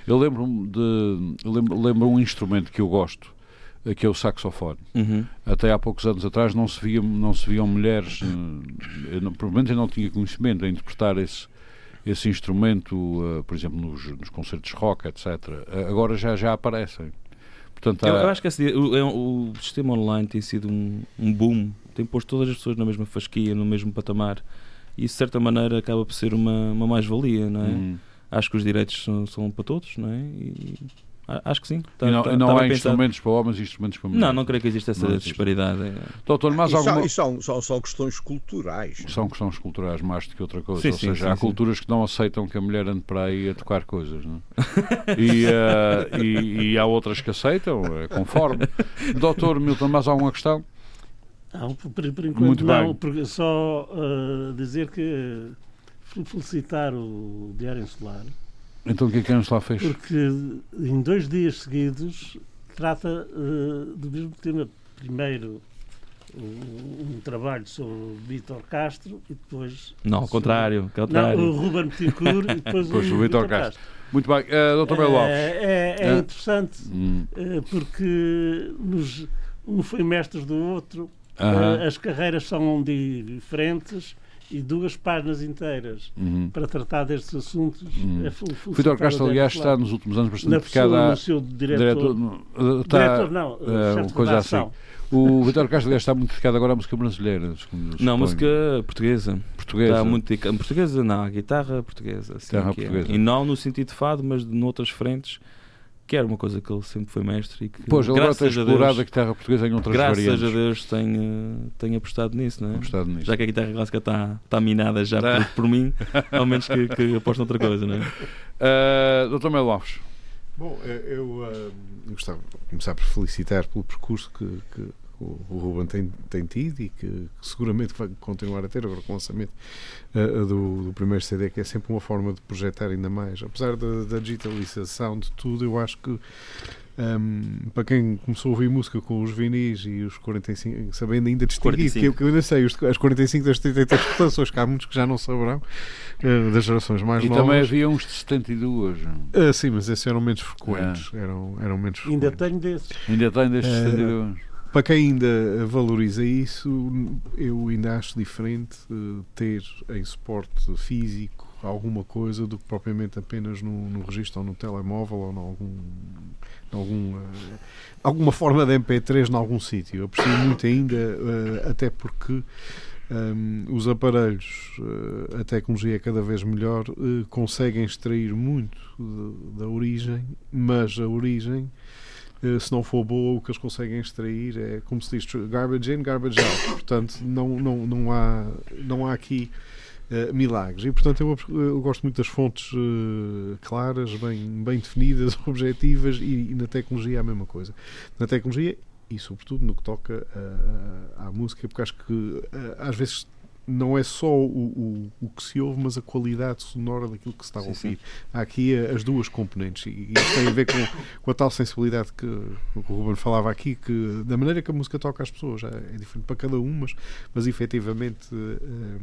Eu lembro-me de. eu Lembro, lembro um instrumento que eu gosto, eh, que é o saxofone. Uhum. Até há poucos anos atrás não se, via, não se viam mulheres, eh, eu não, provavelmente eu não tinha conhecimento a interpretar esse, esse instrumento, eh, por exemplo, nos, nos concertos rock, etc. Eh, Agora já, já aparecem. Portanto, Eu, há- eu acho que esse, o, é o sistema online tem sido um, um boom, tem posto todas as pessoas na mesma fasquia, no mesmo patamar, e isso de certa maneira acaba por ser uma, uma mais-valia, não é? Hum. Acho que os direitos são, são para todos, não é? E acho que sim. Tá- e não, tá- e não tá há bem pensado. instrumentos para homens e instrumentos para mulheres. Não, não creio que exista essa Não existe. disparidade. Doutor, mais E, são, alguma... e são, são, são questões culturais. São questões culturais mais do que outra coisa. Sim, Ou sim, seja, sim, há sim. culturas que não aceitam que a mulher ande para aí a tocar coisas. Não é? e, eh, e, e há outras que aceitam, é conforme. Doutor Milton, mais alguma questão? Não, por, por enquanto Muito não, bem. só ah, dizer que fel- felicitar o Diário Insular, Então o que é que a lá fez? porque em dois dias seguidos trata ah, do mesmo tema. Primeiro um, um trabalho sobre o Vítor Castro e depois Não, ao contrário. não, contrário. o Ruben Betancourt e depois Depois o o Vítor Castro. Castro. Muito bem. Uh, doutor Belo Alves. É, é, é É. interessante Hum, eh, porque nos, um foi mestre do outro, aham, eh, as carreiras são diferentes e duas páginas inteiras uhum. para tratar destes assuntos. Hum. É fu- O fu- Vitor Castro, aliás, está nos últimos anos bastante na dedicado pessoa, a. no seu diretor. diretor, uh, está- diretor não, eh, chefe de coisa assim. O Vitor Castro, aliás, está muito dedicado agora à música brasileira. Não, música portuguesa. portuguesa. Está muito dedica- portuguesa, não, a guitarra portuguesa. assim Guitarra que é. portuguesa. E não no sentido de fado, mas noutras frentes, que era uma coisa que ele sempre foi mestre e que, Pois, ele agora tem graças a explorado a Deus, guitarra portuguesa em outras graças variantes. a Deus tem, eh, tem apostado nisso, não é? Apostado nisso. Já que a guitarra clássica está está minada já Tá. por, por mim, ao menos que, que aposte noutra coisa, não é? Uh, doutor Melo Alves. Bom, eh, eu ah, gostava de começar por felicitar pelo percurso que, que o, o Ruben tem, tem tido e que, que seguramente vai continuar a ter agora com o lançamento ah, do, do primeiro CD, que é sempre uma forma de projetar ainda mais. Apesar da, da digitalização de tudo, eu acho que ahm, para quem começou a ouvir música com os vinis e os 45, sabendo ainda distinguir, 45. que eu, que eu ainda sei, os, as 45 das 33 rotações, que há muitos que já não saberão, ah, das gerações mais E novas. também havia uns de 72. Ah, sim, mas esses eram menos frequentes. Eram, eram menos Ainda frequentes. tenho desses. Ainda tem destes Eh, 72. Para quem ainda valoriza isso, eu ainda acho diferente eh, ter em suporte físico alguma coisa do que propriamente apenas no, no registro ou no telemóvel ou em algum, algum, eh, alguma forma de MP3 em algum sítio. Eu aprecio muito ainda, eh, até porque hum, os aparelhos, eh, a tecnologia é cada vez melhor, eh, conseguem extrair muito de- da origem, mas a origem se não for boa, o que eles conseguem extrair é, como se diz, garbage in, garbage out. Portanto, não, não, não, há, não há aqui eh, milagres. E, portanto, eu, eu gosto muito das fontes eh, claras, bem, bem definidas, objetivas, e, e na tecnologia é a mesma coisa. Na tecnologia e, sobretudo, no que toca eh, à música, porque acho que eh, às vezes não é só o, o, o, que se ouve, mas a qualidade sonora daquilo que se está a ouvir. Sim. Há aqui as duas componentes e isso tem a ver com, com a tal sensibilidade que, que o Ruben falava aqui, que da maneira que a música toca as pessoas é, diferente para cada um, mas, mas efetivamente, uh,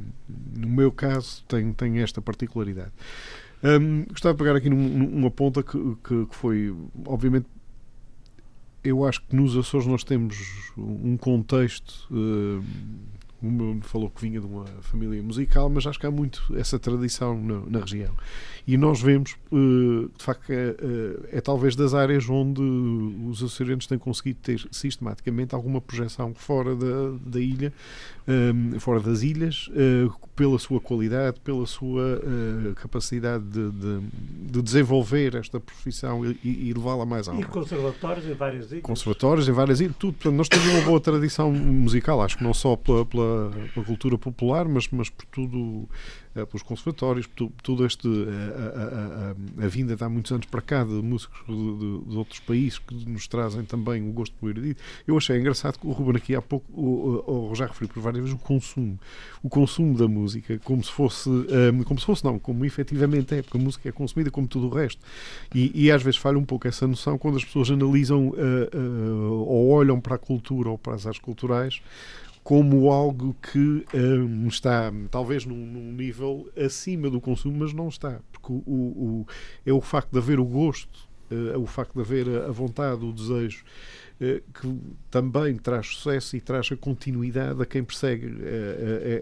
no meu caso, tem, tem esta particularidade. Um, gostava de pegar aqui num, numa ponta que, que, que foi, obviamente, eu acho que nos Açores nós temos um contexto. Uh, o meu falou que vinha de uma família musical, mas acho que há muito essa tradição na, na região. E nós vemos, uh, de facto, é, é, é, talvez das áreas onde os açorianos têm conseguido ter sistematicamente alguma projeção fora da, da ilha, um, fora das ilhas, pela sua qualidade, pela sua capacidade de, de, de, desenvolver esta profissão e, e levá-la mais alto. E conservatórios em várias ilhas. Conservatórios em várias ilhas, tudo. Portanto, nós temos uma boa tradição musical, acho que não só pela, pela, pela cultura popular, mas, mas por tudo uh, pelos conservatórios, tu, tudo este. Uh, a, a, a, vinda de há muitos anos para cá de músicos de, de, de, outros países que nos trazem também o gosto pelo erudito. Eu achei engraçado que o Ruben aqui há pouco, o, o, já referiu por várias vezes, o consumo. O consumo da música, como se fosse. Um, como se fosse, não, como efetivamente é, porque a música é consumida como tudo o resto. E, e às vezes falha um pouco essa noção quando as pessoas analisam ou olham para a cultura ou para as artes culturais como algo que um, está talvez num, num, nível acima do consumo, mas não está, porque o, o, é o facto de haver o gosto, é o facto de haver a, vontade, o desejo, uh, que também traz sucesso e traz a continuidade a quem persegue uh,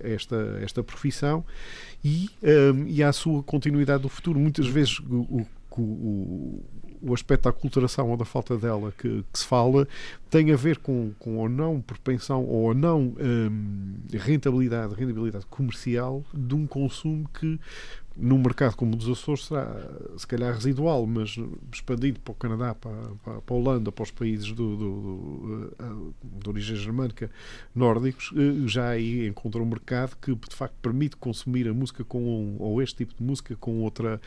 esta, esta profissão e, um, e à sua continuidade do futuro. Muitas vezes o, o, o aspecto da aculturação ou da falta dela que, que, se fala tem a ver com, com ou não propensão ou não hum, rentabilidade, rentabilidade comercial de um consumo que num mercado como o dos Açores será se calhar residual, mas expandido para o Canadá, para, para, para a Holanda, para os países do, do, do, eh, de origem germânica nórdicos, eh, já aí encontra um mercado que de facto permite consumir a música com ou este tipo de música com outra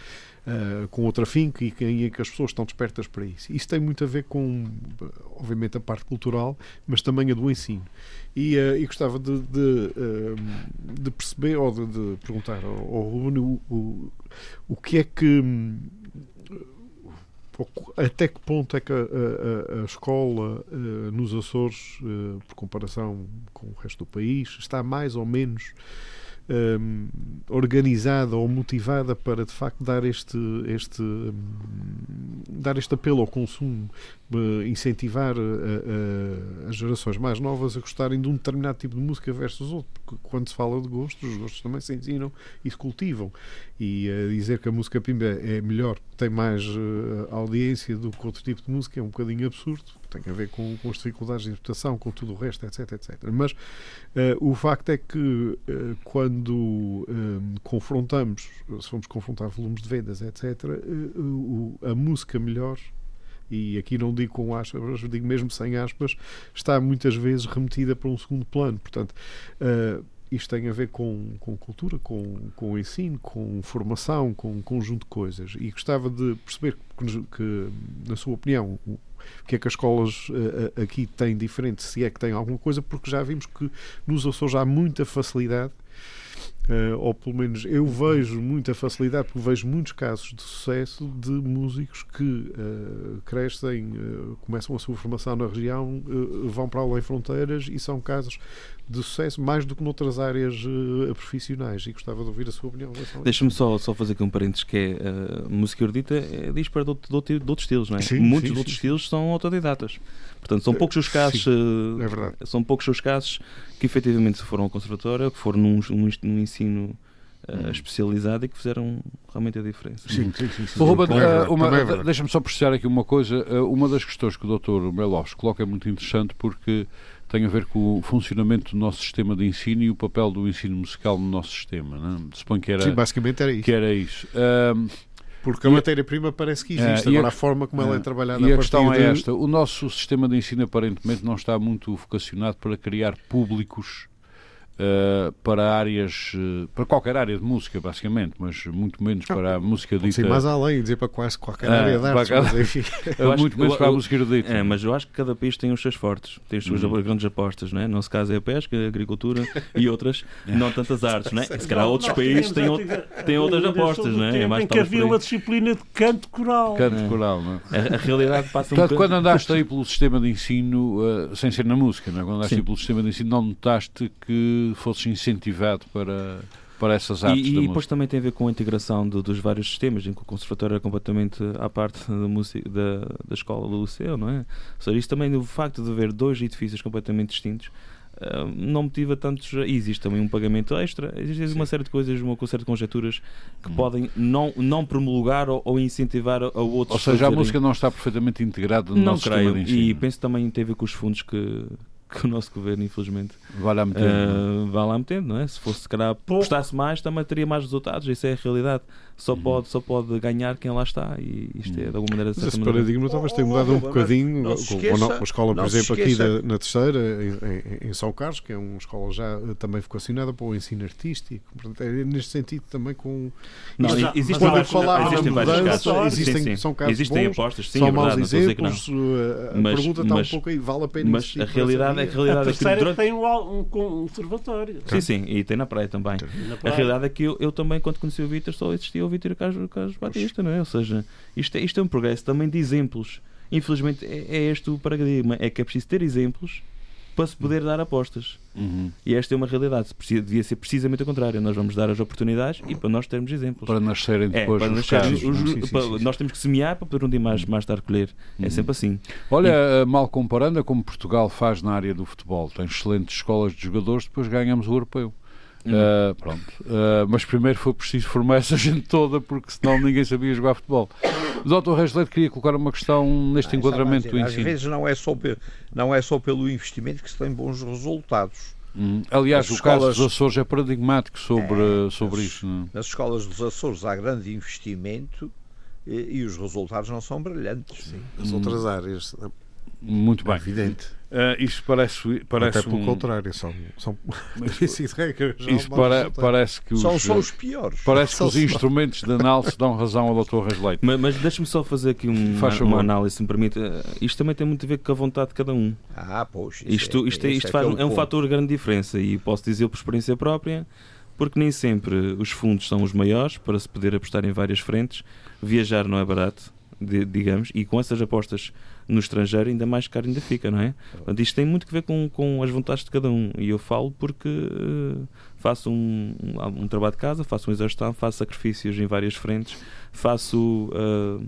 uh, com outra finca e que, e que as pessoas estão despertas para isso. Isso tem muito a ver com, obviamente, a parte cultural, mas também a do ensino. E, uh, e gostava de, de, uh, de, perceber ou de, de perguntar ao, ao Ruben o, o, o que é que até que ponto é que a, a, a escola uh, nos Açores, uh, por comparação com o resto do país, está mais ou menos um, organizada ou motivada para de facto dar este, este, um, dar este apelo ao consumo, uh, incentivar uh, uh, as gerações mais novas a gostarem de um determinado tipo de música versus outro, porque quando se fala de gostos, os gostos também se ensinam e se cultivam. E dizer que a música pimba é melhor, tem mais audiência do que outro tipo de música é um bocadinho absurdo tem a ver com, com as dificuldades de interpretação, com tudo o resto, etc. etc. Mas uh, o facto é que uh, quando uh, confrontamos, se vamos confrontar volumes de vendas, etc., o, a música melhor e aqui não digo com aspas, digo mesmo sem aspas, está muitas vezes remetida para um segundo plano. Portanto, uh, isto tem a ver com, com cultura, com, com ensino, com formação, com um conjunto de coisas. E gostava de perceber que, que na sua opinião, o que é que as escolas uh, aqui têm diferente, se é que têm alguma coisa, porque já vimos que nos Açores há muita facilidade ou pelo menos eu vejo muita facilidade, porque vejo muitos casos de sucesso de músicos que uh, crescem, uh, começam a sua formação na região, vão para além fronteiras e são casos de sucesso mais do que noutras áreas profissionais. E gostava de ouvir a sua opinião. Deixa-me só, só fazer aqui um parênteses que é a música erudita é, diz para de, de, de, outros estilos, não é? Sim, Muitos sim, outros sim. estilos são autodidatas. Portanto, são poucos os casos. Sim, é verdade. São poucos os casos que efetivamente foram ao conservatório, que foram num, num, num ensino Uh, especializado e que fizeram realmente a diferença. Sim, sim, sim. sim. Ruben, uh, é deixa-me só precisar aqui uma coisa. Uh, uma das questões que o Dr. Melovs coloca é muito interessante porque tem a ver com o funcionamento do nosso sistema de ensino e o papel do ensino musical no nosso sistema. Não? É? Suponho que era, sim, basicamente era isso. Que era isso. Porque a matéria-prima parece que existe, agora a, a, forma como ela é trabalhada E a, a questão é esta: o nosso sistema de ensino aparentemente não está muito vocacionado para criar públicos uh, para áreas, uh, para qualquer área de música, basicamente, mas muito menos para a música dita. Sim, mais além, dizer para quase qualquer área de artes, para, mas enfim. muito menos eu, para a música erudita. É, mas eu acho que cada país tem os seus fortes, tem as suas Uhum. grandes apostas, não é? No nosso caso é a pesca, a agricultura e outras, não tantas artes, não é? Se calhar outros países têm, têm outras apostas, não é? É mais em que havia uma disciplina de canto coral. Canto É. coral, não é? A, a realidade passa um Portanto, bocadinho- quando andaste aí pelo sistema de ensino, uh, sem ser na música, não é? quando andaste aí pelo sistema de ensino, não notaste que fosses incentivado para, para essas artes E, e depois também tem a ver com a integração do- dos vários sistemas, em que o conservatório era completamente à parte da, música, da, da escola do liceu, não é? Ou seja, isso também, o facto de haver dois edifícios completamente distintos, ah, não motiva tantos. E existe também um pagamento extra, existe uma série de coisas, uma série de conjecturas que Hum. podem não, não promulgar ou, ou incentivar a, outros. Ou seja, a música não está perfeitamente integrada no Não nosso creio, e penso também tem a ver com os fundos que, que o nosso governo, infelizmente, Vale a meter. não é? Uh, vai lá metendo, não é? Se fosse, se calhar, apostasse mais, também teria mais resultados. Isso é a realidade. Só, Uhum. pode, só pode ganhar quem lá está. E isto é, de alguma maneira, Mas esse maneira. paradigma talvez tenha mudado um bocadinho. não esqueça- a escola, por exemplo, aqui da- na terceira, em, em- São Carlos, que é uma escola já eh, também vocacionada para o ensino artístico. Portanto, é neste sentido também com. Não, existem mas Quando na existem vários mudança, casos. existem, Sim, sim. são casos Existem bons, apostas, sim, são é maus verdade, que não. exemplos. uh, A Mas- pergunta está mas- um pouco aí, vale a pena Mas a realidade, é, a via? A é que terceira durante... tem um, um conservatório. Sim, sim, e tem na praia também. A realidade é que eu, eu também, quando conheci o Vítor, só existia o Vítor Carlos, Carlos Batista, não é? Ou seja, isto é, isto é um progresso também de exemplos. Infelizmente, é, é este o paradigma: é que é preciso ter exemplos para se poder dar apostas. Uhum. E esta é uma realidade. Devia ser precisamente o contrário. Nós vamos dar as oportunidades e para nós termos exemplos. Para nascerem É, depois para os casos. os- é? Sim, para- sim, sim. Nós temos que semear para poder um dia mais, mais tarde colher. É Uhum. sempre assim. Olha, eh, mal comparando, é como Portugal faz na área do futebol. Tem excelentes escolas de jogadores, depois ganhamos o europeu. Uhum. Eh, pronto. Eh, mas primeiro foi preciso formar essa gente toda, porque senão ninguém sabia jogar futebol. O Dr. Reis Leite queria colocar uma questão neste Ah, enquadramento estava a do ensino. Às vezes não é, só pe- não é só pelo investimento que se tem bons resultados. Hum. Aliás, As o caso escolas- dos Açores é paradigmático sobre, É, sobre as- isso. não é? Nas escolas dos Açores há grande investimento e, e os resultados não são brilhantes. As outras áreas, Muito é bem. evidente. Eh, isto parece, parece Até pelo um- contrário, são, são já Isso para- parece que os, São só os piores. parece que São os só- instrumentos de análise dão razão ao Dr. Reis Leite. Mas, mas deixa-me só fazer aqui um- Faz uma, uma análise, se me permite. Eh, Isto também tem muito a ver com a vontade de cada um. Ah, pois. Isto, isto, é, isto que faz, o é um fator de grande diferença e posso dizer por experiência própria, porque nem sempre os fundos são os maiores para se poder apostar em várias frentes. Viajar não é barato, di- digamos, e com essas apostas no estrangeiro ainda mais caro ainda fica, não é? Portanto, isto tem muito a ver com, com as vontades de cada um e eu falo porque eh, faço um, um, um trabalho de casa, faço um exaustão, faço sacrifícios em várias frentes, faço... eh,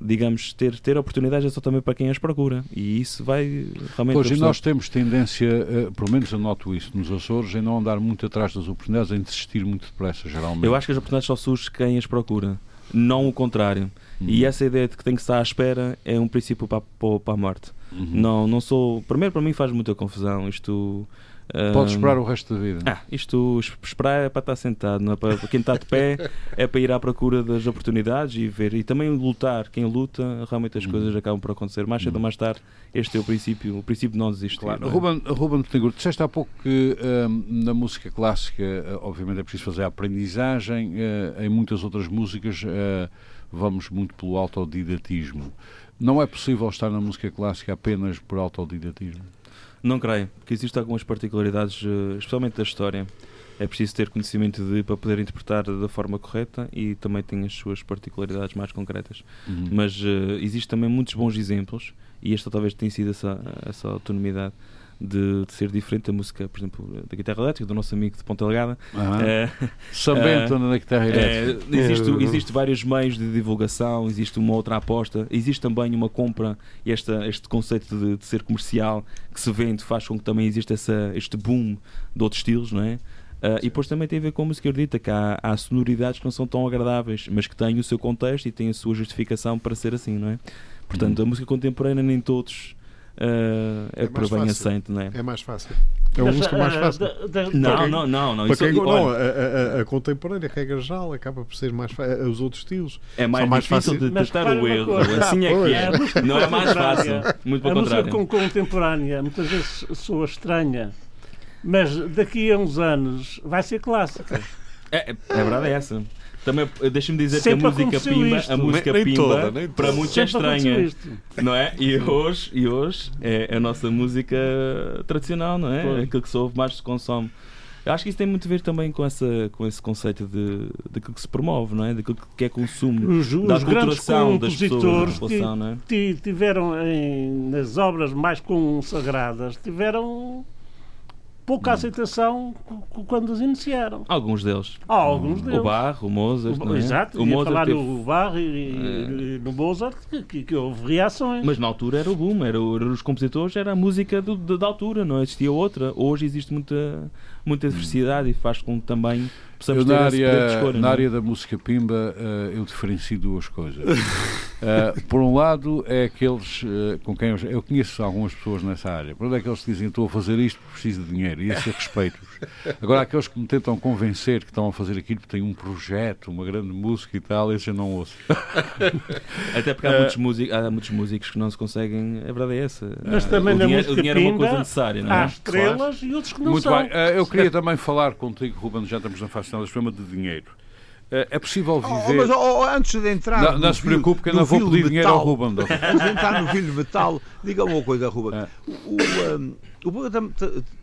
digamos, ter, ter oportunidades é só também para quem as procura e isso vai realmente Pois, e ajudar. nós temos tendência, eh, pelo menos eu noto isso nos Açores, em não andar muito atrás das oportunidades, em desistir muito depressa, geralmente. Eu acho que as oportunidades só surgem quem as procura, não o contrário. Uhum. E essa ideia de que tem que estar à espera é um princípio para, para, para a morte. Uhum. Não, não sou. Primeiro, para mim faz muita confusão. Isto. Pode esperar o resto da vida. Ah, isto es- esperar é para estar sentado, não é para para quem está de pé, é para ir à procura das oportunidades e ver. E também lutar. Quem luta, realmente as Uhum. coisas acabam por acontecer. Mais cedo ou mais tarde, este é o princípio, o princípio de não desistir. Claro. não é? Ruben, Ruben Betancourt, disseste há pouco que hum, na música clássica, eh, obviamente, é preciso fazer a aprendizagem, eh, em muitas outras músicas eh, vamos muito pelo autodidatismo. Não é possível estar na música clássica apenas por autodidatismo? Não creio, porque existem algumas particularidades, eh, especialmente da história. É preciso ter conhecimento de para poder interpretar da forma correta e também tem as suas particularidades mais concretas. Uhum. Mas eh, existem também muitos bons exemplos e esta talvez tenha sido essa, essa autonomidade de, de ser diferente da música, por exemplo, da guitarra elétrica, do nosso amigo de Ponta Delgada. Eh, Sambento eh, na guitarra é, elétrica. existe, É. existe vários meios de divulgação, existe uma outra aposta, existe também uma compra, e esta, este conceito de, de ser comercial que se vende faz com que também exista essa, este boom de outros estilos, não é? Ah, e depois também tem a ver com a música erudita, que há, há sonoridades que não são tão agradáveis, mas que têm o seu contexto e têm a sua justificação para ser assim, não é? Portanto, a música contemporânea nem todos ah, é, É bem fácil. aceito, não é? É mais fácil. É a Mas, música mais fácil. Não, quem- não, não, não. Para Isso, quem, não, a, a- a- a contemporânea, regra geral, acaba por ser mais fácil. Os outros estilos. é mais são mais fácil- de testar o uma erro. coisa. Assim é que é. A música Não é mais fácil. Muito A pelo música contrário. con- contemporânea muitas vezes soa estranha Mas daqui a uns anos vai ser clássica. É, é, a verdade é essa. Também eh, deixa-me dizer Sempre que a música pimba, isto. a música Nem- nem pimba toda, para toda. muitos é estranha, não é? E hoje, e hoje é a nossa música tradicional, não é? Pois. Aquilo que se ouve mais se consome. Eu acho que isso tem muito a ver também com, essa, com esse conceito de, daquilo que se promove, não é? Daquilo que é consumo, Os, da os grandes das pessoas, da compositores população, não é? que ti- tiveram em- nas obras mais consagradas tiveram pouca Hum. aceitação quando as iniciaram. Alguns deles. Há alguns deles. O Bach, o Mozart, O- é? Exato, o Mozart falar teve- no Barre e, e no Mozart que, que, houve reações. Mas na altura era o boom, era, era os compositores, era a música do- da- da altura, não existia outra. Hoje existe muita, muita diversidade e faz com que também possamos Eu, na área, escolha. na é? área da música pimba, eh, eu diferencio duas coisas. Eh, por um lado, é aqueles eh, com quem eu, eu conheço algumas pessoas nessa área. Por onde é que eles dizem estou a fazer isto porque preciso de dinheiro? E esse eu respeito-os. Agora, aqueles que me tentam convencer que estão a fazer aquilo porque têm um projeto, uma grande música e tal, esse eu não ouço. Até porque há, muitos músicos, há muitos músicos que não se conseguem. A verdade é essa. Mas Ah, também o na dinheiro, música o dinheiro é uma coisa necessária, não Há é? estrelas e outros que não Muito são. bem. Eh, eu queria também falar contigo, Ruben, já estamos na fase final deste programa de dinheiro. É possível Oh, viver. mas oh, oh, antes de entrar. não, não se preocupe que eu não vou pedir dinheiro ao metal, Ruben. Antes de entrar no de metal, diga-me uma coisa, Ruben. Ah. O, um, o Buga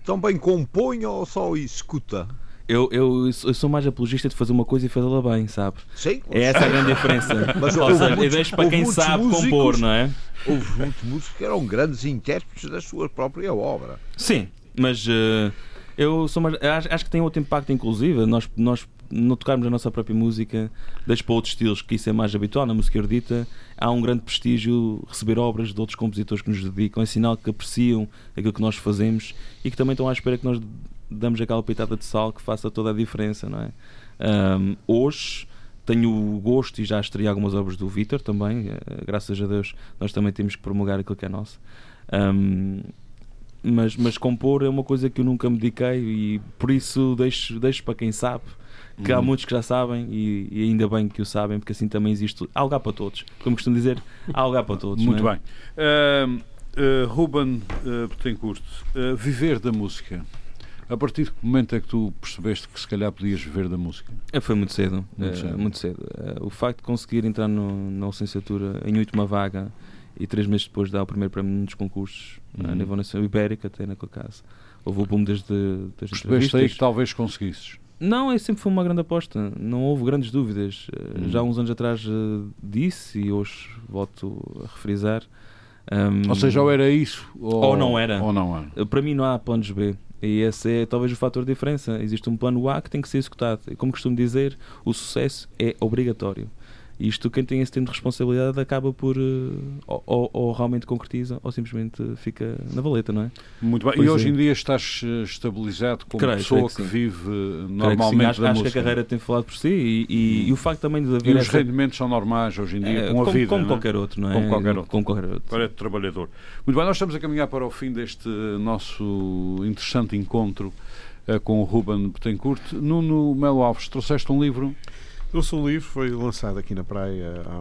também compõe ou só escuta? Eu, eu, eu sou mais apologista de fazer uma coisa e fazê-la bem, sabe? Sim, É essa a grande diferença. Mas Ou seja, eu muitos- deixo para quem sabe músicos- compor, não é? houve muitos músicos que eram grandes intérpretes da sua própria obra. Sim, mas eh, eu sou mais, acho, acho que tem outro impacto, inclusive. Nós, nós não tocarmos a nossa própria música, deixo para outros estilos, que isso é mais habitual na música erudita. Há um grande prestígio receber obras de outros compositores que nos dedicam, é sinal que apreciam aquilo que nós fazemos e que também estão à espera que nós damos aquela pitada de sal que faça toda a diferença, não é? Ahm, hoje tenho o gosto e já estreiei algumas obras do Vitor também, eh, graças a Deus nós também temos que promulgar aquilo que é nosso. Ahm, mas, mas compor é uma coisa que eu nunca me dediquei e por isso deixo, deixo para quem sabe. Que há Uhum. muitos que já sabem e, e ainda bem que o sabem, porque assim também existe. Há lugar para todos. Como costumo dizer, há lugar para todos. Muito é? bem. Ahm, eh, Ruben uh, Betancourt, eh, viver da música. A partir de que momento é que tu percebeste que se calhar podias viver da música? É, Foi muito cedo. Muito cedo. muito cedo. O facto de conseguir entrar no- na licenciatura em última vaga e três meses depois dar o primeiro prémio num dos concursos Uhum. a nível nacional ibérico, até naquele caso. Houve o boom desde das Percebeste aí que talvez conseguisses. Não, é sempre foi uma grande aposta. Não houve grandes dúvidas. Eh, Hum. Já há uns anos atrás eh, disse e hoje volto a refrisar. Ahm, Ou seja, ou era isso ou, Ou não era. Ou não era. Eh, Para mim não há planos B. E esse é talvez o fator de diferença. Existe um plano A que tem que ser executado. E como costumo dizer, o sucesso é obrigatório. Isto, quem tem esse tempo de responsabilidade acaba por eh, ou, ou- ou realmente concretiza ou simplesmente fica na valeta, não é? Muito bem. Pois e hoje é. em dia estás eh, estabilizado como Creio, pessoa creio que, que vive eh, que normalmente acho, da acho que música. a carreira tem falado por si e, e- e o facto também de haver E os essa- rendimentos são normais hoje em dia, É, com a como, vida. como é? qualquer outro, não é? Como qualquer outro. Como qualquer outro. Para trabalhador. Muito bem, nós estamos a caminhar para o fim deste nosso interessante encontro com o Ruben Betancourt. Nuno Melo Alves, trouxeste um livro. Eu sou um livro, foi lançado aqui na praia há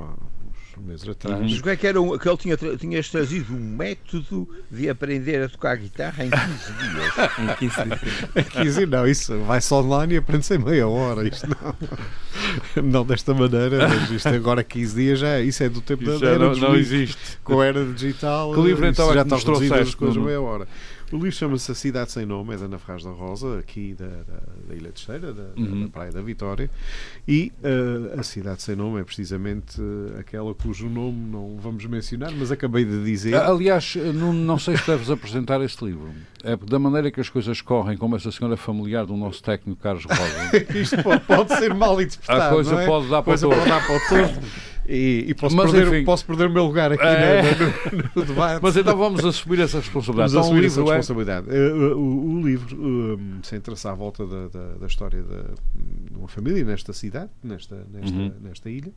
uns meses atrás. Mas como é que era um- que ele tinha, tra- tinhas trazido um método de aprender a tocar guitarra em 15 dias? Em 15 dias. Quer dizer, não, isso vai-se online e aprende-se em meia hora. Isto não, não desta maneira, mas isto agora 15 dias já é- isso é do tempo da Já era não, dos não livros. existe. Com a era digital, Que livro, isso então, é já que nos trouxeste, as coisas a Nuno? meia hora. O livro chama-se A Cidade Sem Nome, é da Ana Ferraz da Rosa, aqui da, da, da Ilha de Esteira, da, Uhum. da Praia da Vitória. E eh, a Cidade Sem Nome é precisamente eh, aquela cujo nome não vamos mencionar, mas acabei de dizer. Ah, Aliás, não, não sei se deves apresentar este livro. É da maneira que as coisas correm, como essa senhora familiar do nosso técnico Carlos Rosa, Isto pode, pode ser mal interpretado. a coisa é? pode dar para o todo. E, e posso, Mas, perder, enfim. posso perder o meu lugar aqui É. na- no, no debate. Mas então vamos assumir essa responsabilidade. Vamos Então, o assumir essa livro é responsabilidade. Eh, uh, o, o livro um, centra-se à volta da, da, da história da- de uma família nesta cidade, nesta, nesta, Uhum. nesta ilha,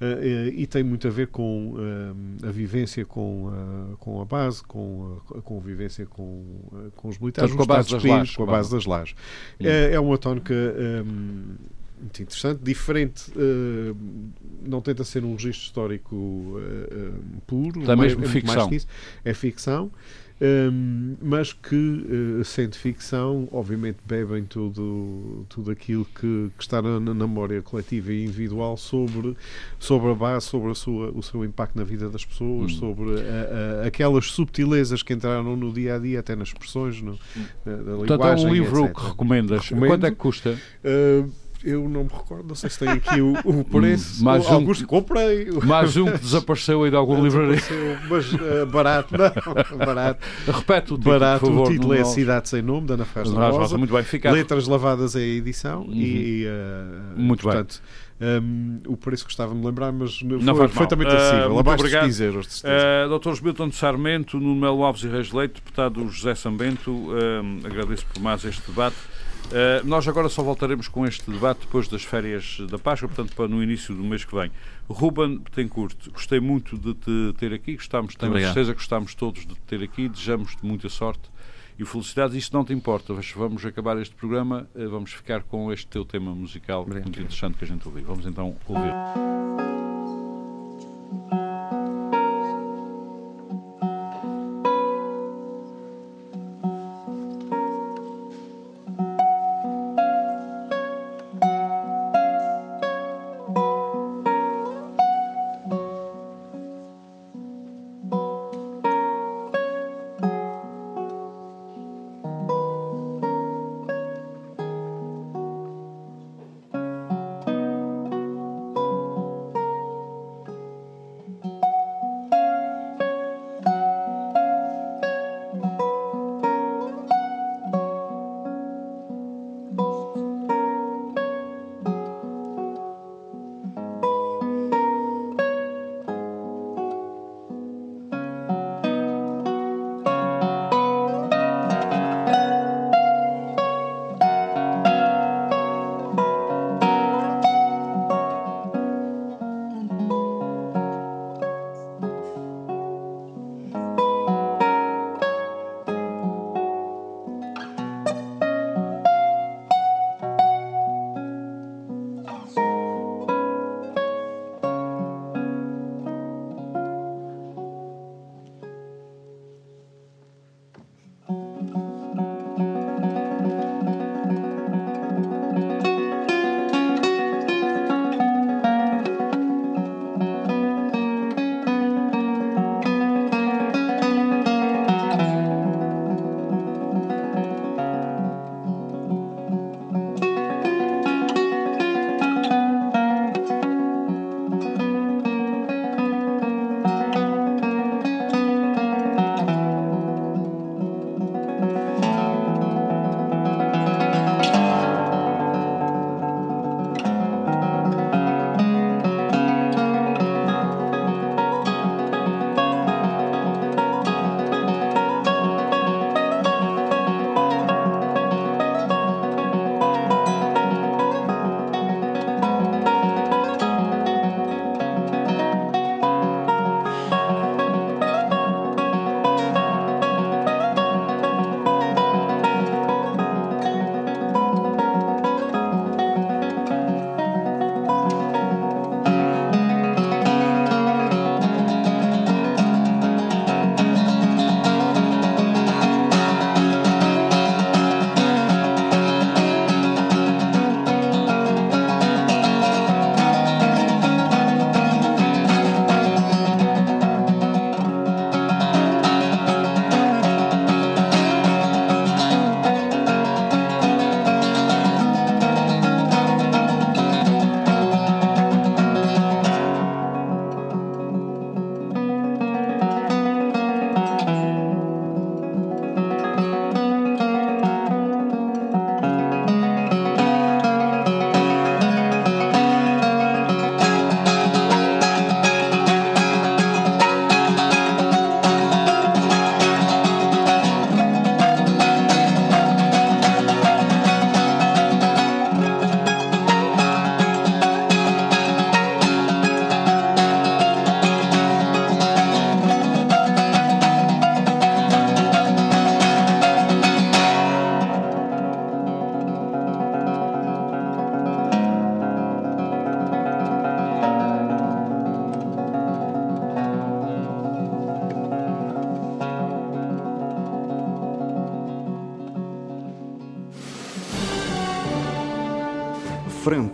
eh, e tem muito a ver com um, a vivência com a, com a base, com a, convivência com, eh, com os militares, com a base das lajes, com a base das lajes. É, é uma tónica um, muito interessante, diferente, eh, não tenta ser um registro histórico eh, puro, Está mais- mesmo é mais ficção. que isso. É ficção Um, mas que, uh, sendo ficção, obviamente bebem tudo, tudo aquilo que, que está na, na, memória coletiva e individual sobre, sobre a base, sobre a sua, o seu impacto na vida das pessoas, hum. sobre a, a, aquelas subtilezas que entraram no dia a dia, até nas expressões, no, na, na Portanto, é um livro etc. que recomendas. Recomendo. Quanto é que custa? Uh, eu não me recordo, não sei se tem aqui o, o preço. Mais um, Augusto, comprei. Mais um que desapareceu aí de alguma livraria. Mas uh, barato, não, barato. Repete o título, barato, favor, o título é Cidade Sem Nome, da Ana Faz da Rosa. Muito bem, fica. Letras Lavadas é a edição uhum. e, uh, muito portanto, bem. Um, o preço gostava-me de lembrar, mas não foi perfeitamente acessível. Uh, Abaixo obrigado. de 15 euros. Uh, Dr. Milton de Sarmento, Nuno Melo Alves e Reis Leite, deputado José Sambento, uh, agradeço por mais este debate. Uh, nós agora só voltaremos com este debate depois das férias da Páscoa, portanto, para no início do mês que vem. Ruben Betancourt, gostei muito de te ter aqui, gostamos, tenho Obrigado. certeza que gostamos todos de te ter aqui, desejamos-te muita sorte e felicidades. Isto não te importa, vamos acabar este programa, uh, vamos ficar com este teu tema musical Obrigado. muito interessante que a gente ouviu. Vamos então ouvir.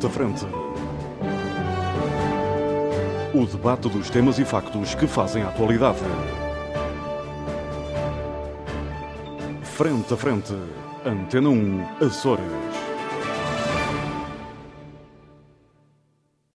Frente a Frente. O debate dos temas e factos que fazem a atualidade. Frente a Frente. Antena 1, Açores.